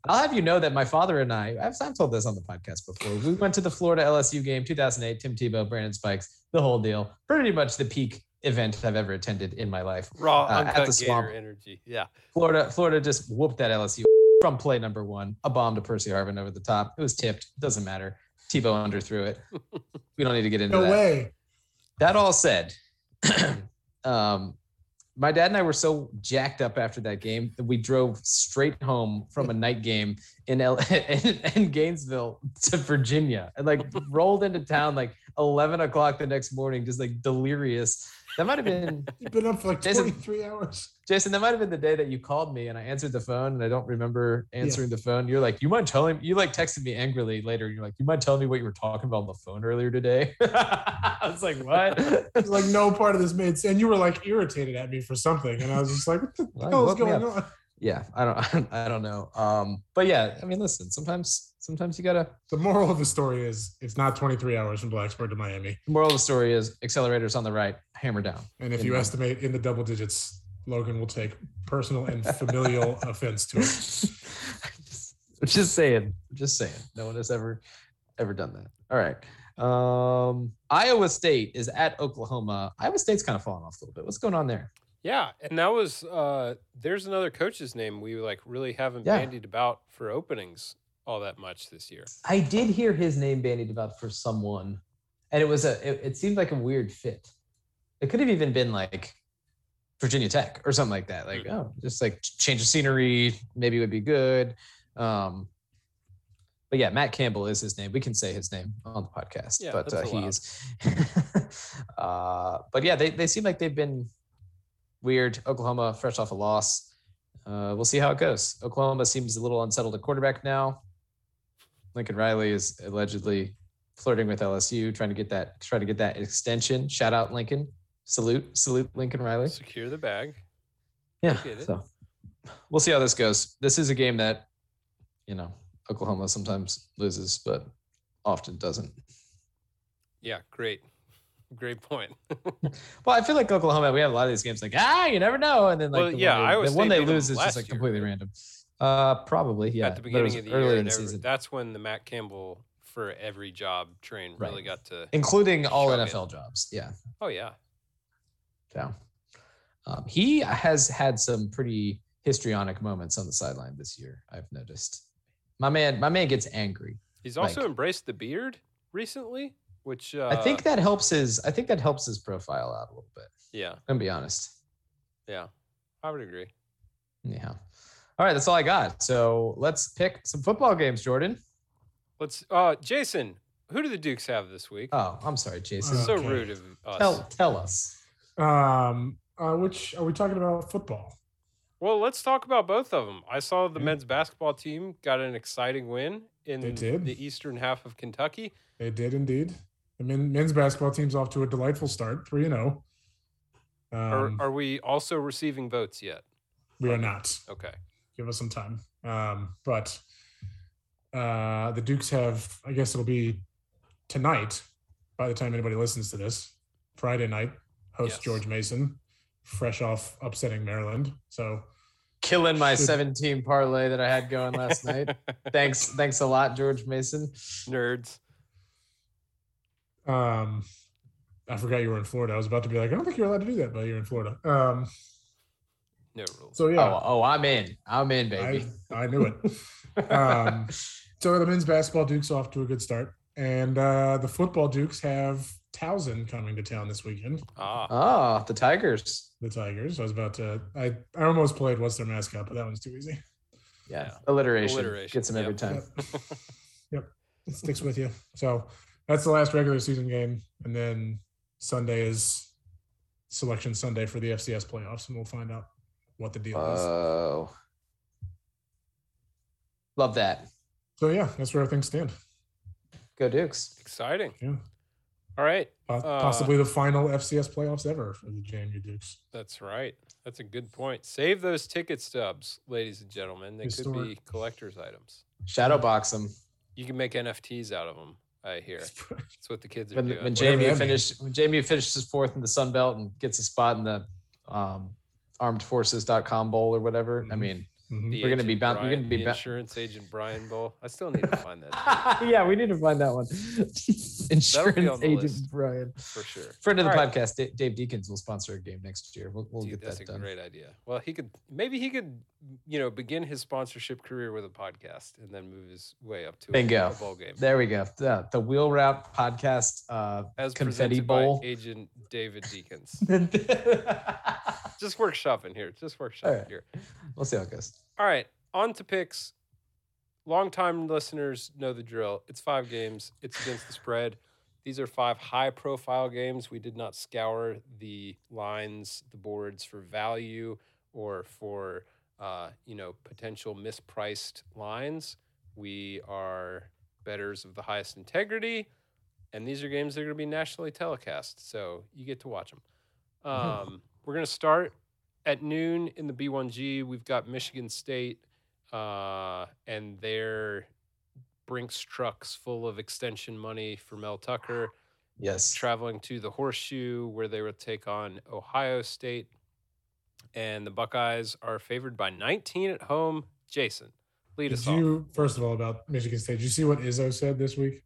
I'll have you know that my father and I, I've, I've told this on the podcast before. We went to the Florida LSU game 2008, Tim Tebow, Brandon Spikes, the whole deal. Pretty much the peak event I've ever attended in my life. Raw Uh, at uncut the swamp. energy. Yeah. Florida, Florida just whooped that LSU from play number one. A bomb to Percy Harvin over the top. It was tipped. Doesn't matter. Tebow underthrew it. We don't need to get into No that. No way. That all said, um, my dad and I were so jacked up after that game that we drove straight home from a night game in L- in, in Gainesville to Virginia and like rolled into town like 11 o'clock the next morning, just like delirious. That might have been You've been up for like Jason- 23 hours. Jason, that might have been the day that you called me and I answered the phone and I don't remember answering the phone. You're like, you mind telling you like texted me angrily later. You're like, you mind telling me what you were talking about on the phone earlier today? I was like, what? It's like no part of this made sense. And you were like irritated at me for something. And I was just like, what the hell is going on? yeah, I don't I don't know. Um, but yeah, I mean, listen, sometimes sometimes you gotta The moral of the story is it's not 23 hours from Blacksburg to Miami. the moral of the story is accelerators on the right, hammer down. And if you my- estimate in the double digits, Logan will take personal and familial offense to it. just, just saying, I'm just saying. No one has ever ever done that. All right. Um, Iowa State is at Oklahoma. Iowa State's kind of falling off a little bit. What's going on there? Yeah. And that was uh there's another coach's name we like really haven't Yeah. bandied about for openings all that much this year. I did hear his name bandied about for someone, and it was a. It, it seemed like a weird fit. It could have even been like Virginia Tech or something like that. Like, oh, just like change of scenery, maybe would be good. Um, but yeah, Matt Campbell is his name. We can say his name on the podcast. Yeah, but uh, that's he allowed. is. uh, but yeah, they they seem like they've been weird. Oklahoma, fresh off a loss. Uh, we'll see how it goes. Oklahoma seems a little unsettled at quarterback now. Lincoln Riley is allegedly flirting with LSU, trying to get that try to get that extension. Shout out Lincoln. Salute, salute Lincoln Riley. Secure the bag. Yeah. So we'll see how this goes. This is a game that, you know, Oklahoma sometimes loses, but often doesn't. Yeah, great. Great point. Well, I feel like Oklahoma, we have a lot of these games like, ah, you never know. And then like Well, the yeah, one they, the one they lose is just like completely but- random. Uh probably, yeah. At the beginning of the year, in every- season. that's when the Matt Campbell for every job train Right. really got to. including all. NFL jobs. Yeah. Oh yeah, Yeah. Um, he has had some pretty histrionic moments on the sideline this year. I've noticed. My man, my man gets angry. he's also Like- embraced the beard recently, which uh, I think that helps his. I think that helps his profile out a little bit. Yeah, I'm gonna be honest. yeah, I would agree. Yeah. All right, that's all I got. So let's pick some football games, Jordan. Let's. Uh, Jason, who do the Dukes have this week? Oh, I'm sorry, Jason. Uh, so rude of us. tell tell us. Um, uh, which are we talking about football? Well, let's talk about both of them. I saw the Yeah. men's basketball team got an exciting win in They did. the eastern half of Kentucky. They did indeed. The men, men's basketball team's off to a delightful start, three and zero. Are, Um, are we also receiving votes yet? we are not. Okay. Give us some time. Um, but uh, the Dukes have, I guess it'll be tonight. By the time anybody listens to this, Friday night, host Yes. George Mason, fresh off upsetting Maryland. So Killing my Should- 17 parlay that I had going last night. Thanks, thanks a lot, George Mason. Nerds. Um, I forgot you were in Florida. I was about to be like, I don't think you're allowed to do that, but you're in Florida. Um, No rules. so yeah, Oh, oh, I'm in. I'm in, baby. I, I knew it. um, so the men's basketball Dukes off to a good start, and uh, the football Dukes have Towson coming to town this weekend. ah, oh, the Tigers. The Tigers. I was about to. I I almost played. What's their mascot? But that one's too easy. Yeah. Yeah. Alliteration. Alliteration, Gets them every time. Yep. yep. It sticks with you. So that's the last regular season game, and then Sunday is selection Sunday for the FCS playoffs, and we'll find out what the deal is. Oh. Love that. So yeah, that's where things stand. Go Dukes. exciting. Yeah. All right. Uh, Possibly the final FCS playoffs ever for the JMU Dukes. That's right. That's a good point. Save those ticket stubs, ladies and gentlemen. They could be collector's items. Shadow box them. You can make NFTs out of them. I hear. That's what the kids are When, doing. when Whatever JMU that finished when JMU finishes fourth in the Sun Belt and gets a spot in the um, armedforces.com bowl or whatever. I Mhm. mean, Mhm. We're gonna be Agent bound- we're gonna be the bound- insurance agent Brian Bull. I still need to find that yeah, we need to find that one. Insurance on agent list. Brian. for sure. Friend of the All right. podcast, Da- Dave Deacons will sponsor a game next year. We'll, we'll Dude, get that's that a done. great idea. Well, he could maybe he could, you know, begin his sponsorship career with a podcast and then move his way up to a, Bingo. a bowl game. There we go. The, the Wheel Route podcast uh, As confetti presented bowl. by Agent David Deacons. we'll Just workshopping here. Just workshopping right. here. We'll see how it goes. All right, on to picks. Longtime listeners know the drill. It's five games. It's against the spread. These are five high-profile games. We did not scour the lines, the boards for value or for uh, you know potential mispriced lines. We are betters of the highest integrity, and these are games that are going to be nationally telecast, so you get to watch them. Um, we're going to start at noon in the B1G. We've got Michigan State uh, and their Brinks trucks full of extension money for Mel Tucker Yes. traveling to the Horseshoe where they will take on Ohio State. And the Buckeyes are favored by 19 at home. Jason, lead Did us off. you first of all about Michigan State? Did you see what Izzo said this week?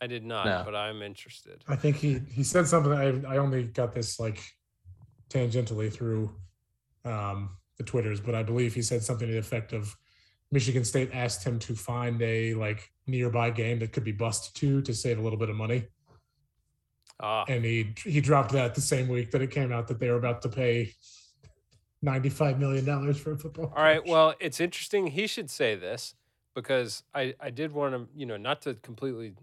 I did not, No. but I'm interested. I think he he said something. I I only got this like tangentially through um, the twitters, but I believe he said something to the effect of Michigan State asked him to find a like nearby game that could be busted to to save a little bit of money, Ah, and he he dropped that the same week that it came out that they were about to pay ninety five million dollars for a football. All right. coach. Well, it's interesting. He should say this because I, I did want to, you know, not to completely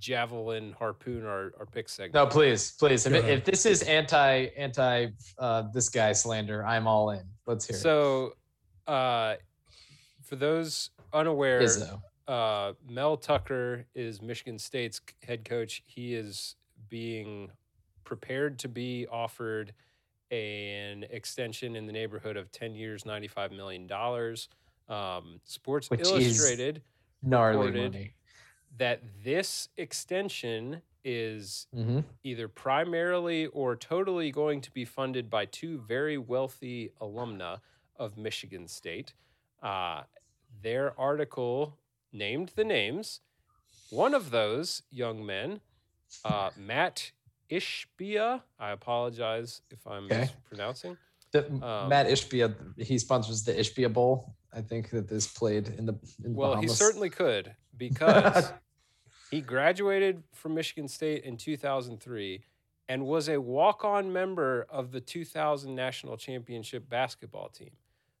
javelin harpoon our, our pick segment. No, please, please. If, it, if this is anti anti uh, this guy slander, I'm all in. Let's hear So, uh, for those unaware, uh, Mel Tucker is Michigan State's head coach. He is being prepared to be offered an extension in the neighborhood of 10 years, $95 million. Um, Sports Which is- Illustrated Gnarly reported- money. That this extension is hmm either primarily or totally going to be funded by two very wealthy alumna of Michigan State. Uh, their article named the names. One of those young men, uh, Matt Ishbia, I apologize if I'm Okay. mispronouncing. The, Um, Matt Ishbia, he sponsors the Ishbia Bowl. I think that this played in the. In the Well, he certainly could because he graduated from Michigan State in 2003 and was a walk-on member of the 2000 national championship basketball team.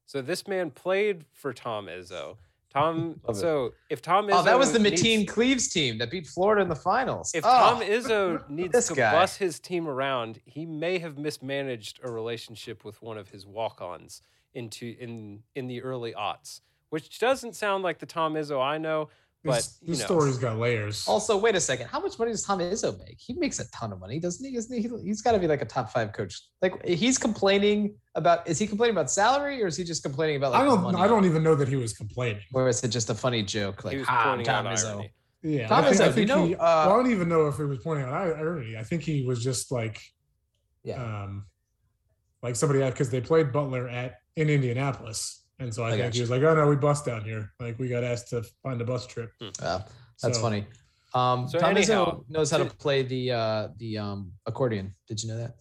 So this man played for Tom Izzo. Tom. Love it. so if Tom Izzo, Oh, that was the needs- Mateen Cleaves team that beat Florida in the finals. If oh, Tom Izzo needs to guy. bus his team around, he may have mismanaged a relationship with one of his walk-ons into in in the early aughts, which doesn't sound like the Tom Izzo I know. But this, you know, story's got layers. Also, wait a second. How much money does Tom Izzo make? He makes a ton of money, doesn't he? Isn't he? He- He's got to be like a top five coach. Like he's complaining about. Is he complaining about salary or is he just complaining about? Like, I don't. Money? I don't even know that he was complaining. Or is it just a funny joke? Like ah, Tom out Izzo. irony. Yeah, Tom I think, I Izzo, you think know, he, uh, well, I don't even know if he was pointing out irony. I think he was just like, Yeah. um, like somebody because they played Butler at in Indianapolis, and so I, I think he was like, "Oh no, we bust down here. Like we got asked to find a bus trip." Wow, that's So, funny. Um, So Tom anyhow, knows how to to- play the uh, the um, accordion. Did you know that?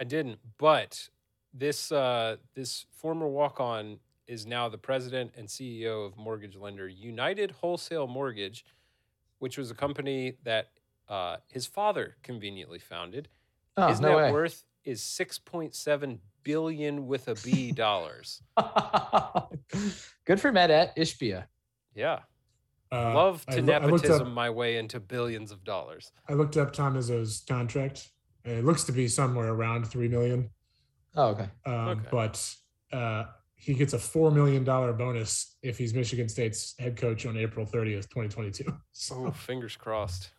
I didn't, but this uh, this former walk on is now the president and CEO of mortgage lender United Wholesale Mortgage, which was a company that uh, his father conveniently founded. Oh, his no net way. worth is six point seven billion with a B dollars. Good for Matt at Ishbia. Yeah, Uh, love to I looked nepotism up- my way into billions of dollars. I looked up Tom Izzo's contract. and It looks to be somewhere around three million. Oh, okay. Um, Okay. But uh, he gets a four million dollar bonus if he's Michigan State's head coach on April thirtieth, twenty twenty two. So Oh, fingers crossed.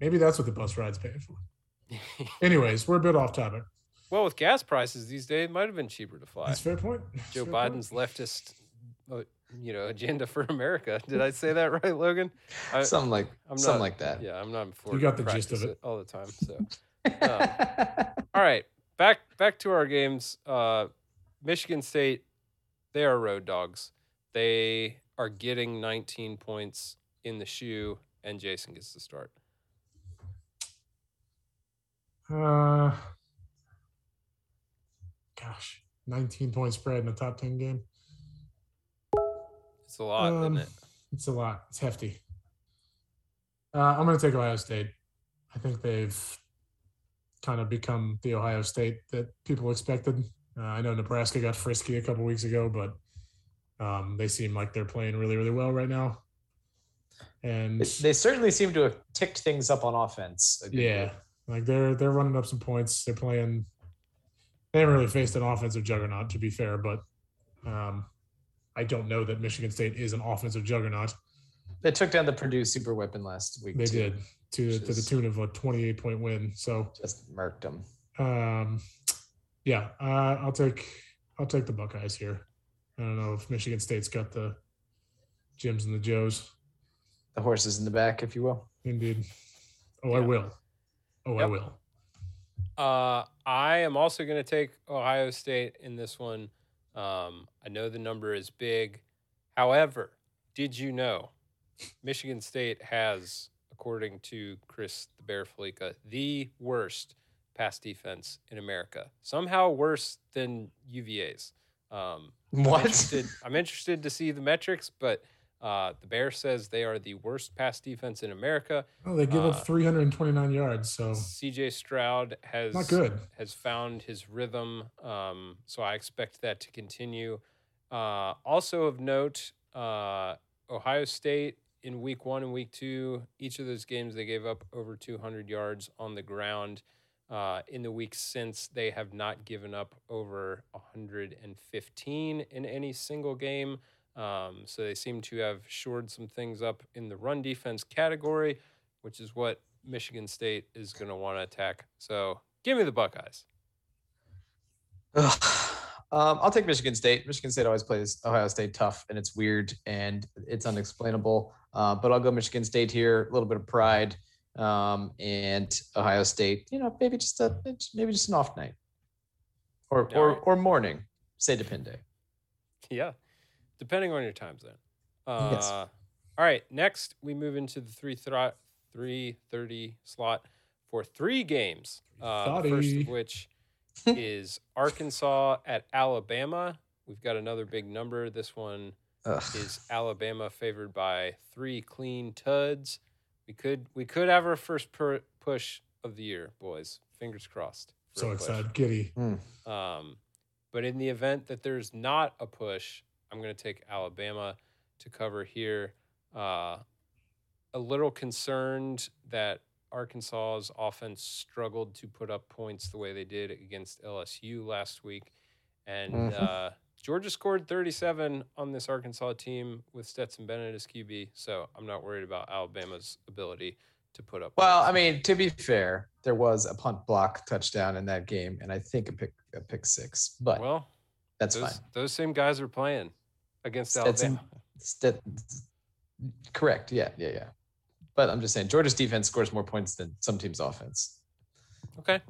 maybe that's what the bus ride's paying for. Anyways, we're a bit off topic. Well, with gas prices these days, it might have been cheaper to fly. That's a fair point. Joe Fair point. Biden's leftist, uh, you know, agenda for America. Did I say that right, Logan? I, something like I'm something not- like that. Yeah, I'm not. You got the gist of practice it. all the time. So, all right, back back to our games. Uh, Michigan State, they are road dogs. They are getting 19 points in the shoe, and Jason gets to start. Uh, gosh, 19 point spread in the top 10 game. It's a lot, Um, isn't it? It's a lot. It's hefty. Uh, I'm going to take Ohio State. I think they've kind of become the Ohio State that people expected. Uh, I know Nebraska got frisky a couple weeks ago, but um, they seem like they're playing really, really well right now. And They- They certainly seem to have ticked things up on offense. yeah, like they're they're running up some points. They're playing. They haven't really faced an offensive juggernaut, to be fair, but um, I don't know that Michigan State is an offensive juggernaut. They took down the Purdue super weapon last week. They too. did to to the tune of a 28 point win. So Just murked them. um, yeah, uh, I'll take I'll take the Buckeyes here. I don't know if Michigan State's got the Jims and the Joes. The horses in the back, if you will. Indeed. Oh, I will. Oh, I will. Uh, I am also going to take Ohio State in this one. Um, I know the number is big. However, did you know Michigan State has, according to Chris the Bear Fallica, the worst pass defense in America? Somehow worse than UVA's. Um, I'm What? interested, I'm interested to see the metrics, but uh, the Bear says they are the worst pass defense in America. Oh, they give Uh, up 329 yards, so CJ Stroud has not good. has found his rhythm. Um, so I expect that to continue. Uh, also of note, uh, Ohio State in week one and week two, each of those games they gave up over 200 yards on the ground. Uh, in the weeks since, they have not given up over 115 in any single game. Um, so they seem to have shored some things up in the run defense category, which is what Michigan State is going to want to attack. So give me the Buckeyes. Um, I'll take Michigan State. Michigan State always plays Ohio State tough, and it's weird and it's unexplainable. Uh, but I'll go Michigan State here. A little bit of pride, um, and Ohio State. You know, maybe just a maybe just an off night, or or or morning. Say depende. Yeah, depending on your time zone. Uh, Yes. All right, next we move into the three thro- three thirty slot for three games. Uh, first of which is Arkansas at Alabama. We've got another big number. This one Ugh. is Alabama favored by three clean tuds. We could we could have our first per- push of the year, boys. Fingers crossed. So excited. Giddy. Um, but in the event that there's not a push, I'm going to take Alabama to cover here. Uh, a little concerned that Arkansas's offense struggled to put up points the way they did against LSU last week. And Mhm. uh, Georgia scored 37 on this Arkansas team with Stetson Bennett as QB. So I'm not worried about Alabama's ability to put up. Well, points. I mean, to be fair, there was a punt block touchdown in that game, and I think a pick a pick six, but well, that's those, fine. those same guys are playing against Stetson- Alabama. St- correct. Yeah, yeah, yeah. But I'm just saying, Georgia's defense scores more points than some teams' offense. Okay.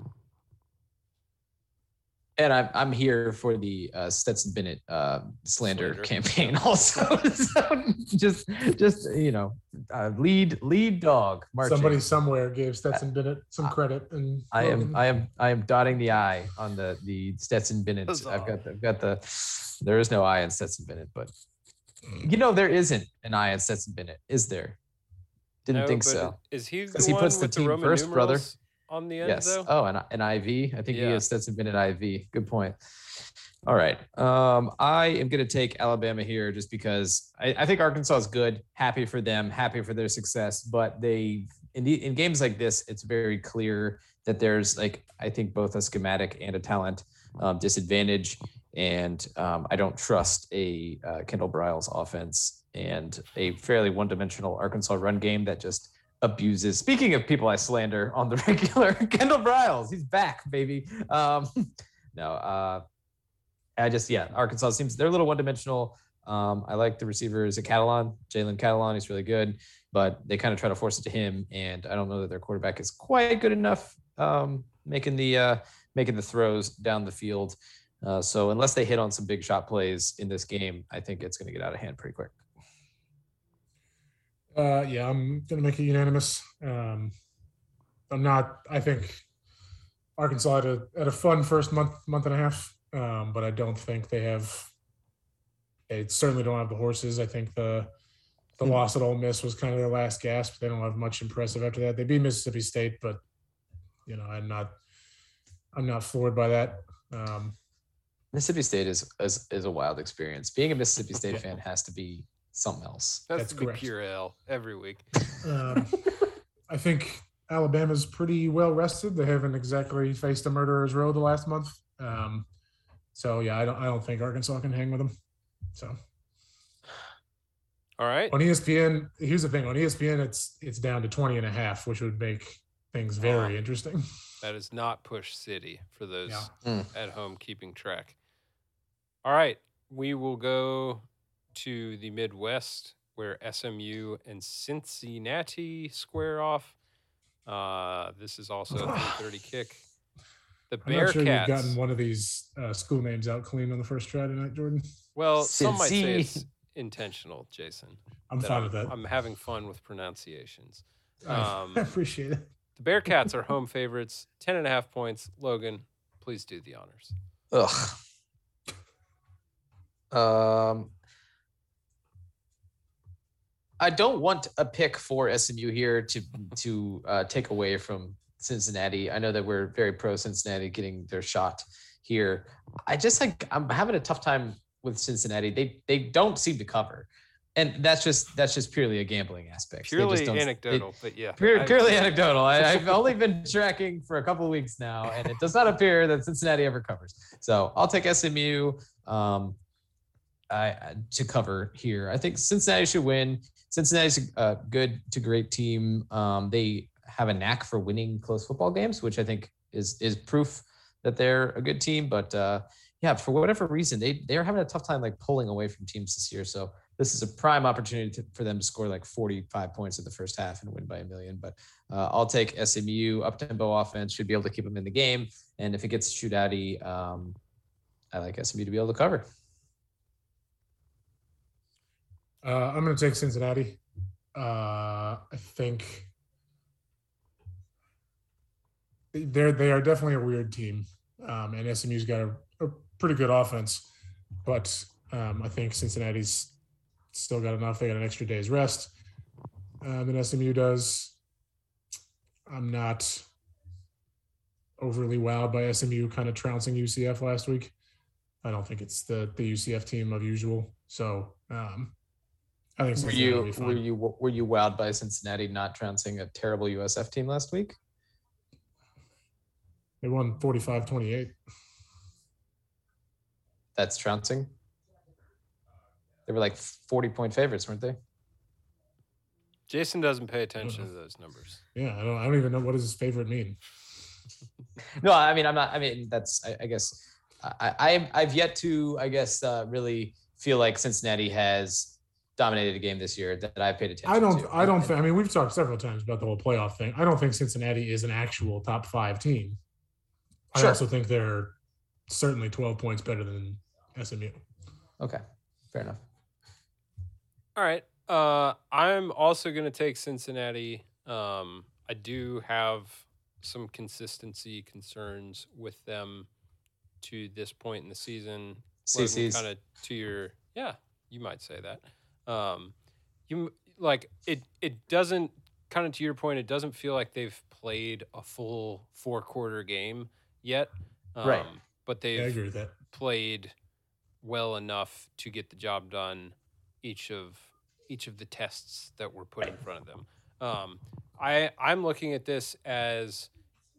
And I'm I'm here for the uh, Stetson Bennett uh, slander, Slander. campaign also. so just just you know, uh, lead lead dog. Marching. Somebody somewhere gave Stetson Bennett some credit, and I am I am I am dotting the I on the the Stetson Bennett. Huzzah. I've got the, I've got the there is no I in Stetson Bennett, but you know there isn't an I in Stetson Bennett, is there? Didn't No, think so. Is he? Because he puts the the team Roman first, brother. On the end Yes. though? Oh, and an IV. I think he Yeah. is Stetson Bennett IV. Good point. All right. Um, I am going to take Alabama here just because I, I think Arkansas is good. Happy for them. Happy for their success. But they in the, in games like this, it's very clear that there's like I think both a schematic and a talent um, disadvantage. And um, I don't trust a uh, Kendal Briles offense and a fairly one-dimensional Arkansas run game that just abuses. Speaking of people I slander on the regular, Kendal Briles, he's back, baby. Um, no, uh, I just yeah, Arkansas seems they're a little one-dimensional. Um, I like the receivers at Catalon, Jalen Catalon. He's really good, but they kind of try to force it to him, and I don't know that their quarterback is quite good enough um, making the uh, making the throws down the field. Uh, so unless they hit on some big shot plays in this game, I think it's going to get out of hand pretty quick. Uh, yeah, I'm gonna make it unanimous. Um, I'm not. I think Arkansas had a had a fun first month month and a half, um, but I don't think they have. They certainly don't have the horses. I think the the Hmm. loss at Ole Miss was kind of their last gasp. They don't have much impressive after that. They beat Mississippi State, but you know, I'm not. I'm not floored by that. Um, Mississippi State is is, is a wild experience. Being a Mississippi State Yeah. fan has to be something else. That's, That's to correct. pure L every week. Um, I think Alabama's pretty well rested. They haven't exactly faced a murderer's row the last month. Um, so yeah, I don't I don't think Arkansas can hang with them. So All right. on ESPN, here's the thing: on ESPN, it's it's down to 20 and a half, which would make things very Wow. interesting. That is not Push City for those Yeah. Mm. at home keeping track. All right. We will go to the Midwest where SMU and Cincinnati square off. Uh, this is also a 330 kick. The I'm not sure you've gotten one of these uh, school names out clean on the first try tonight, Jordan. well, some might say it's intentional, Jason. I'm fine I'm, with that. I'm having fun with pronunciations. I um, appreciate it. The Bearcats are home favorites, 10 and a half points. Logan, please do the honors. Ugh. Um, I don't want a pick for SMU here to to uh, take away from Cincinnati. I know that we're very pro Cincinnati getting their shot here. I just like I'm having a tough time with Cincinnati. They they don't seem to cover, and that's just that's just purely a gambling aspect. Purely don't- they- anecdotal, but yeah. Pure, I- purely anecdotal. I, I've only been tracking for a couple of weeks now, and it does not appear that Cincinnati ever covers. So I'll take SMU um, I, I- to cover here. I think Cincinnati should win. Cincinnati's a good to great team. Um, they have a knack for winning close football games, which I think is is proof that they're a good team. But uh, yeah, for whatever reason, they they're having a tough time like pulling away from teams this year. So this is a prime opportunity to, for them to score like 45 points in the first half and win by a million. But uh, I'll take SMU up tempo offense should be able to keep them in the game. And if it gets shootouty, um, I like SMU to be able to cover. Uh, I'm going to take Cincinnati. Uh, I think they're they are definitely a weird team, um, and SMU's got a, a pretty good offense, but um, I think Cincinnati's still got enough. They got an extra day's rest um, than SMU does. I'm not overly wowed by SMU kind of trouncing UCF last week. I don't think it's the the UCF team of usual. So um, I think Were you were you were you wowed by Cincinnati not trouncing a terrible USF team last week? They won 45-28. That's trouncing. They were like 40 point favorites, weren't they? Jason doesn't pay attention to those numbers. Yeah, I don't I don't even know what does his favorite mean. No, I mean I'm not. I mean that's I, I guess I, I I've yet to I guess uh, really feel like Cincinnati has dominated a game this year that I've paid attention. I don't to. I don't And- think I mean we've talked several times about the whole playoff thing. I don't think Cincinnati is an actual top 5 team. I Sure. also think they're certainly 12 points better than SMU. Okay, fair enough. All right. Uh, I'm also going to take Cincinnati. Um, I do have some consistency concerns with them to this point in the season. CC's. kind of to your yeah, you might say that. Um, you like it. It doesn't kind of to your point. It doesn't feel like they've played a full four quarter game yet. Um, Right. But Yeah, I they've agree with that. played well enough to get the job done each of each of the tests that were put in front of them. Um, I I'm looking at this as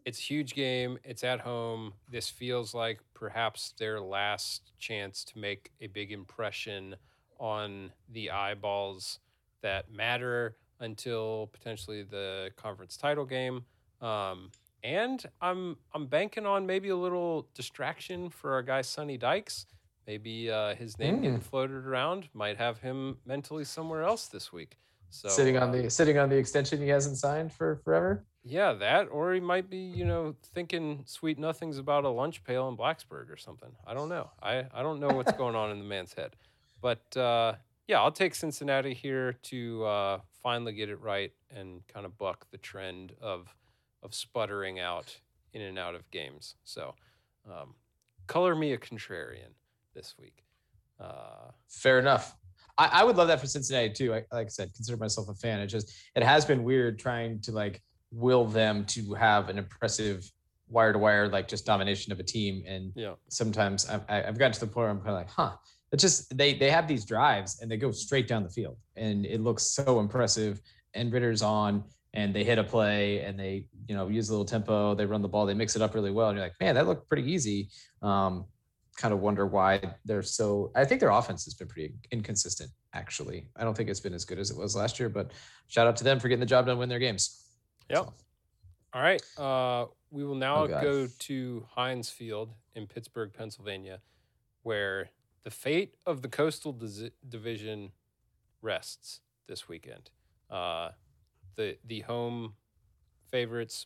it's a huge game. It's at home. This feels like perhaps their last chance to make a big impression on the eyeballs that matter until potentially the conference title game. Um, and I'm I'm banking on maybe a little distraction for our guy Sonny Dykes. Maybe uh, his name getting floated around might have him mentally somewhere else this week. So sitting on uh, the sitting on the extension he hasn't signed for forever. yeah, that or he might be you know thinking sweet nothings about a lunch pail in Blacksburg or something. I don't know. I I don't know what's going on in the man's head, but uh, yeah, I'll take Cincinnati here to uh, finally get it right and kind of buck the trend of of sputtering out in and out of games. So, um, color me a contrarian this week. Uh, Fair enough. I, I would love that for Cincinnati too. I, like I said, consider myself a fan. It just it has been weird trying to like will them to have an impressive wire to wire like just domination of a team. And yeah, sometimes I've, I've gotten to the point where I'm kind of like, huh. It's just they they have these drives and they go straight down the field and it looks so impressive. And Ridder's on and they hit a play and they you know use a little tempo. They run the ball. They mix it up really well. And you're like, man, that looked pretty easy. Um, kind of wonder why they're so. I think their offense has been pretty inconsistent. Actually, I don't think it's been as good as it was last year. But shout out to them for getting the job done, win their games. Yep. So, All right. Uh, we will now Oh, go to Heinz Field in Pittsburgh, Pennsylvania, where the fate of the Coastal Dis- Division rests this weekend. Uh, the the home favorites,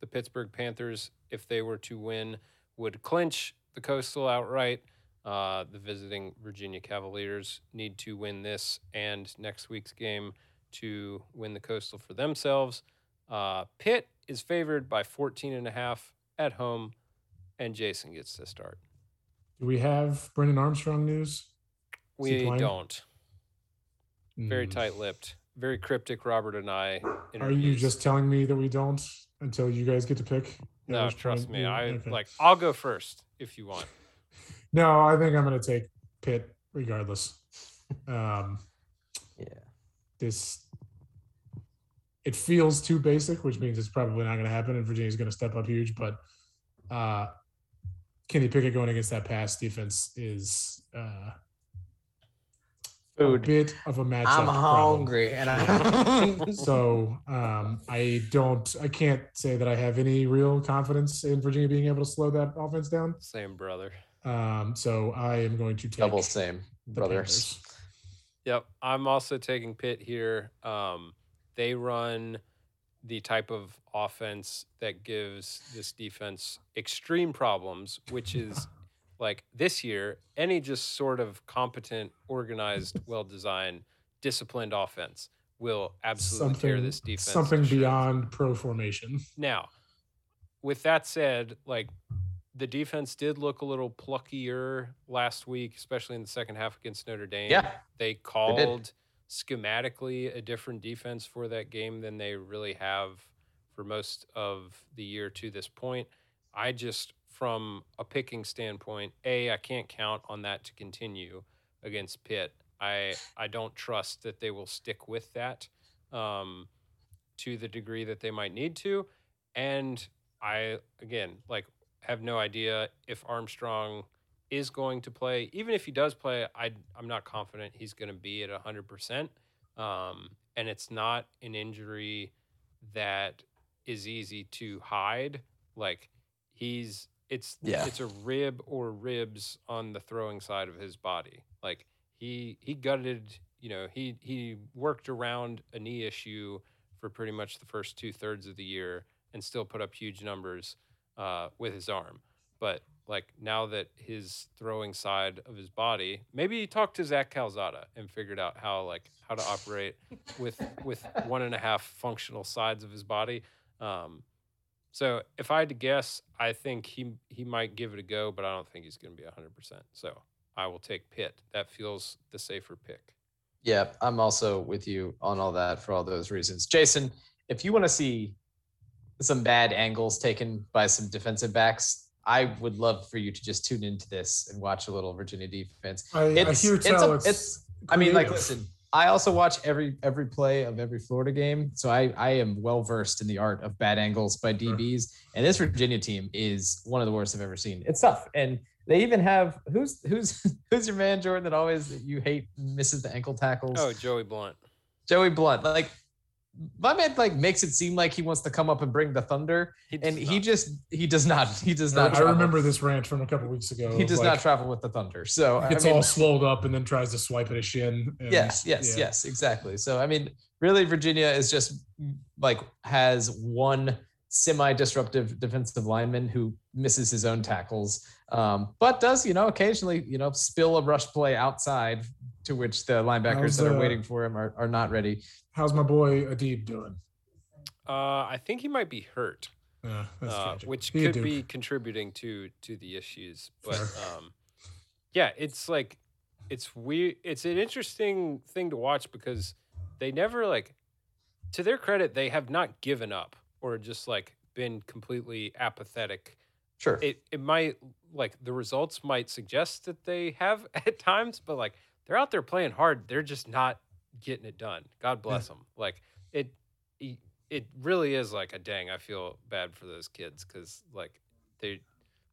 the Pittsburgh Panthers, if they were to win, would clinch the Coastal outright. Uh, the visiting Virginia Cavaliers need to win this and next week's game to win the Coastal for themselves. Uh, Pitt is favored by 14 and a half at home, and Jason gets to start. Do we have Brennan Armstrong news? We don't. Very Hmm. tight lipped, very cryptic. Robert and I. Are you just telling me that we don't until you guys get to pick? Yeah, No, was trying- trust me. yeah, I okay. like. I'll go first if you want. No, I think I'm going to take Pitt regardless. Um, yeah. this it feels too basic, which means it's probably not going to happen, and Virginia's going to step up huge. But uh, Kenny Pickett going against that pass defense is uh, a bit of a matchup. I'm problem. hungry and I. So um, I don't, I can't say that I have any real confidence in Virginia being able to slow that offense down. Same brother. Um, so I am going to take Double same the brothers. Panthers. Yep. I'm also taking Pitt here. Um, they run the type of offense that gives this defense extreme problems, which is like this year, any just sort of competent, organized, well designed, disciplined offense will absolutely tear Something, this defense. something beyond pro formation. Now, with that said, like the defense did look a little pluckier last week, especially in the second half against Notre Dame. Yeah. They called schematically a different defense for that game than they really have for most of the year to this point. I just, from a picking standpoint, A, I can't count on that to continue against Pitt. I I don't trust that they will stick with that um, to the degree that they might need to. And I again like have no idea if Armstrong is going to play. Even if he does play, I I'm not confident he's going to be at hundred percent. Um, and it's not an injury that is easy to hide. Like he's it's Yeah. it's a rib or ribs on the throwing side of his body. Like he he gutted, you know, he he worked around a knee issue for pretty much the first two thirds of the year and still put up huge numbers uh, with his arm. but like now that his throwing side of his body, maybe he talked to Zach Calzada and figured out how like how to operate with with one and a half functional sides of his body. Um, so if I had to guess, I think he he might give it a go, but I don't think he's going to be hundred percent. So I will take Pitt. That feels the safer pick. Yeah, I'm also with you on all that for all those reasons. Jason, if you want to see some bad angles taken by some defensive backs, I would love for you to just tune into this and watch a little Virginia defense. I, I hear it's, tell a- it's, it's- I mean, like, listen, I also watch every every play of every Florida game, so I I am well versed in the art of bad angles by Sure. DBs. And this Virginia team is one of the worst I've ever seen. It's tough, and they even have who's who's who's your man Jordan that always you hate misses the ankle tackles. Oh, Joey Blount. Joey Blount, like my man, like makes it seem like he wants to come up and bring the thunder, and does he just he does not. He does not. I travel- remember this rant from a couple weeks ago. He does like, not travel with the thunder. So I mean, all swelled up and then tries to swipe at his shin. and- yes, yes, yeah. yes, exactly. So I mean, really, Virginia is just like has one semi-disruptive defensive lineman who misses his own tackles, um, but does you know occasionally you know spill a rush play outside to which the linebackers How's, that are uh, waiting for him are, are not ready. How's my boy Adib doing? Uh, I think he might be hurt. That's uh, which He could Duke. be contributing to to the issues. But um, yeah, it's like it's weird. It's an interesting thing to watch because they never like, to their credit, they have not given up or just like been completely apathetic. Sure. It it might like the results might suggest that they have at times, but like they're out there playing hard. They're just not getting it done. God bless them. Like it, it it really is like a dang. I feel bad for those kids because like they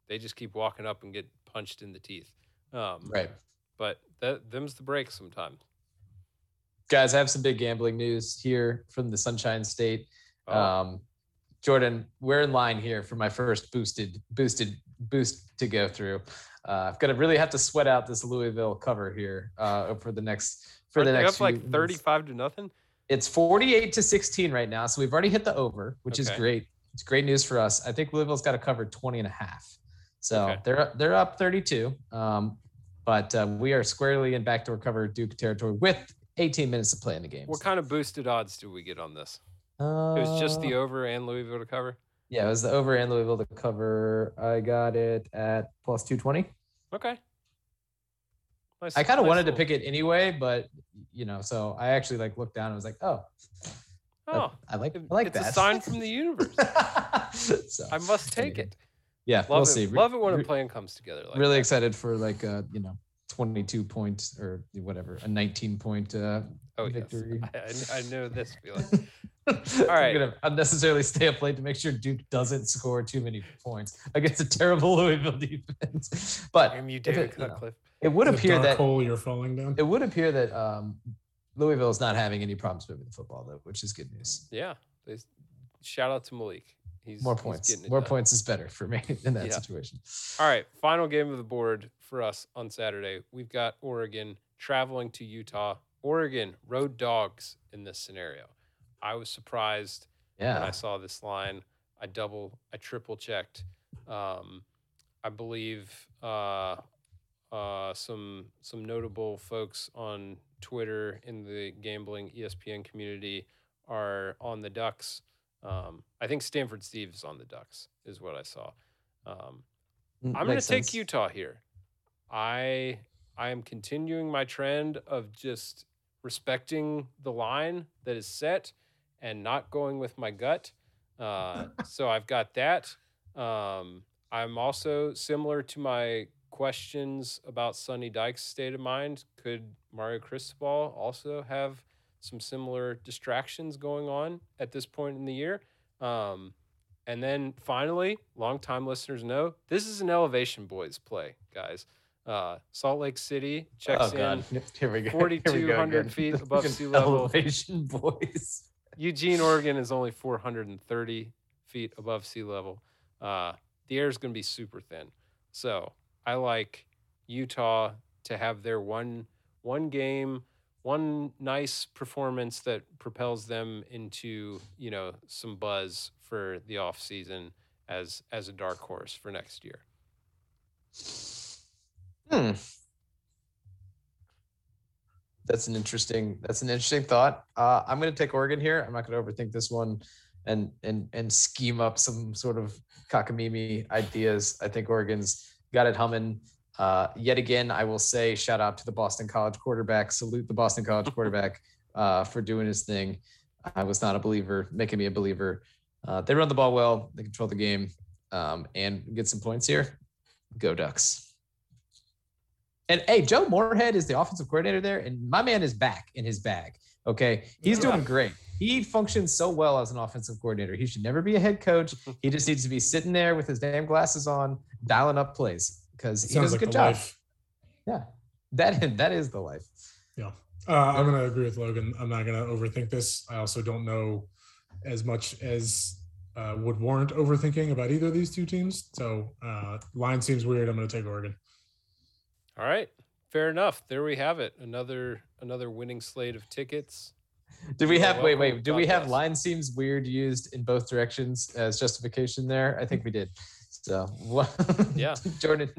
they just keep walking up and get punched in the teeth. Um, right. But that them's the break sometimes. Guys, I have some big gambling news here from the Sunshine State. Oh, Um, Jordan, we're in line here for my first boosted boosted boost to go through. Uh, I've got to really have to sweat out this Louisville cover here uh, for the next for aren't the next up like thirty-five to nothing. It's 48 to 16 right now, so we've already hit the over, which is great. It's great news for us. I think Louisville's got to cover 20 and a half. So Okay. they're they're up 32. Um, but uh, we are squarely in backdoor cover Duke territory with 18 minutes to play in the game. What kind of boosted odds do we get on this? Uh, It was just the over and Louisville to cover. Yeah, it was the over and Louisville to cover. I got it at plus 220. Okay. Nice- I kind of nice wanted to pick it anyway, but you know, so I actually like looked down and was like, oh, Oh, I like it- I like it's that. a sign from the universe. so, I must take it. Yeah, Love we'll it. see. Love it when Re- a plan comes together. Like really that. excited for like uh you know 22 point or whatever a 19 point uh Oh yes. victory. I, I, I know this feeling. All right. I'm gonna unnecessarily stay up late to make sure Duke doesn't score too many points against a terrible Louisville defense. But you, if David it, you know, Cutcliffe. it would The appear that hole you're falling down. it would appear that um Louisville is not having any problems moving the football though, which is good news. Yeah. They, shout out to Malik. He's More he's points. getting More done. points is better for me in that Yeah. situation. All right, final game of the board for us on Saturday. We've got Oregon traveling to Utah. Oregon road dogs in this scenario. I was surprised when I saw this line. I double, I triple checked. Um, I believe uh, uh, some some notable folks on Twitter in the gambling ESPN community are on the Ducks. Um, I think Stanford Steve is on the Ducks, is what I saw. Um, I'm going to take. Utah here. I I am continuing my trend of just respecting the line that is set and not going with my gut. Uh, so I've got that. Um, I'm also similar to my questions about Sonny Dykes' state of mind. Could Mario Cristobal also have some similar distractions going on at this point in the year? Um, and then finally, longtime listeners know this is an elevation boys play, guys. Uh, Salt Lake City checks oh, in. Here we go. Here we go 4,200 feet above sea level. Elevation boys. Eugene, Oregon is only 430 feet above sea level. Uh, the air is going to be super thin. So I like Utah to have their one one game, one nice performance that propels them into you know some buzz for the off season as as a dark horse for next year. Hmm. That's an interesting. That's an interesting thought. Uh, I'm going to take Oregon here. I'm not going to overthink this one, and and and scheme up some sort of cockamamie ideas. I think Oregon's got it humming. Uh, yet again, I will say shout out to the Boston College quarterback. Salute the Boston College quarterback uh, for doing his thing. I was not a believer, making me a believer. Uh, they run the ball well. They control the game, um, and get some points here. Go Ducks. And hey, Joe Moorhead is the offensive coordinator there, and my man is back in his bag. Okay, he's doing great. He functions so well as an offensive coordinator. He should never be a head coach. He just needs to be sitting there with his damn glasses on, dialing up plays because he does Sounds a good job. life. Yeah, that that is the life. Yeah. Uh, I'm going to agree with Logan. I'm not going to overthink this. I also don't know as much as uh, would warrant overthinking about either of these two teams. So uh, line seems weird. I'm going to take Oregon. All right. Fair enough. There we have it. Another another winning slate of tickets. Did we You're have wait wait? Did we have podcast. line seems weird used in both directions as justification there? I think we did. So what? Yeah. Jordan.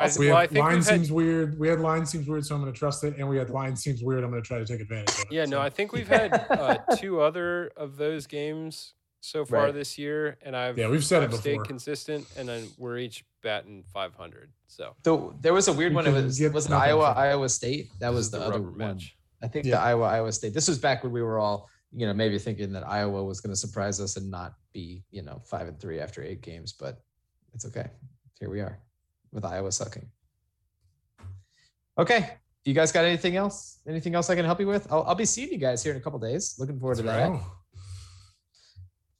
I, We well, I had think line had, seems weird. We had line seems weird, so I'm going to trust it. And we had line seems weird. I'm going to try to take advantage of it. yeah, no, I think we've had uh, two other of those games so far Right. this year, and I've Yeah, we've said it I've stayed before. consistent, and then we're each batting 500. So So there was a weird You one. It was was it Iowa. Iowa State? That was the, the other rubber one. match. I think Yeah. the Iowa Iowa State. This was back when we were all you know maybe thinking that Iowa was going to surprise us and not be you know five and three after eight games, but it's okay. Here we are with Iowa sucking. Okay. You guys got anything else? Anything else I can help you with? I'll, I'll be seeing you guys here in a couple days. Looking forward to that.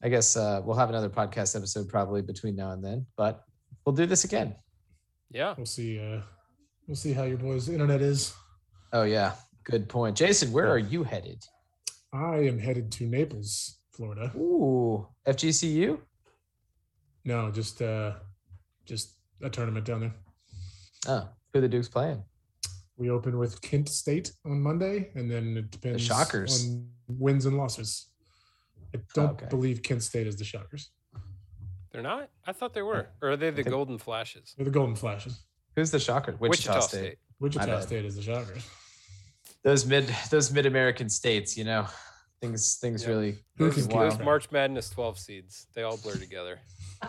I guess uh, we'll have another podcast episode probably between now and then, but we'll do this again. Yeah. we'll see. Uh, we'll see how your boys' internet is. Oh yeah, good point, Jason. Where are you headed? I am headed to Naples, Florida. Ooh, FGCU. No, just uh, just a tournament down there. Oh, who the Dukes playing? We open with Kent State on Monday, and then it depends Shockers. on wins and losses. I don't Okay. believe Kent State is the Shockers. They're not? I thought they were. Or are they the Golden Flashes? They're the Golden Flashes. Who's the shocker? Wichita, Wichita, State. State. Wichita bad. State is the Shockers. Those mid those mid American states, you know, things things Yeah. really. Who Those, can those March Madness 12 seeds, they all blur together.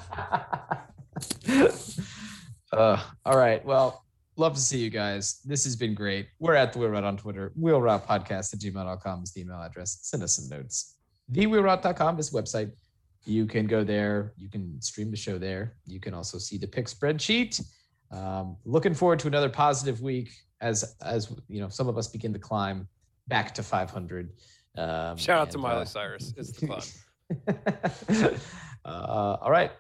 uh, all right. Well, love to see you guys. This has been great. We're at the Wheel Route on Twitter. Wheel Route Podcast at gmail.com is the email address. Send us some notes. TheWheelRoute.com is the website. You can go there. You can stream the show there. You can also see the pick spreadsheet. Um, looking forward to another positive week as as you know some of us begin to climb back to 500. Um, Shout out to and, Miley uh, Cyrus. It's the fun. uh, all right.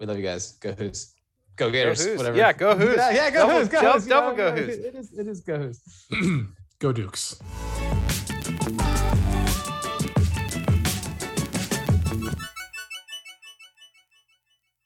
We love you guys. Go Who's. Go Gators. Who's. Whatever. Yeah, go Who's. Yeah, yeah, go Double- Who's. Go dou- Who's. double know, go it- Who's. It is, it is go Who's. Go Dukes.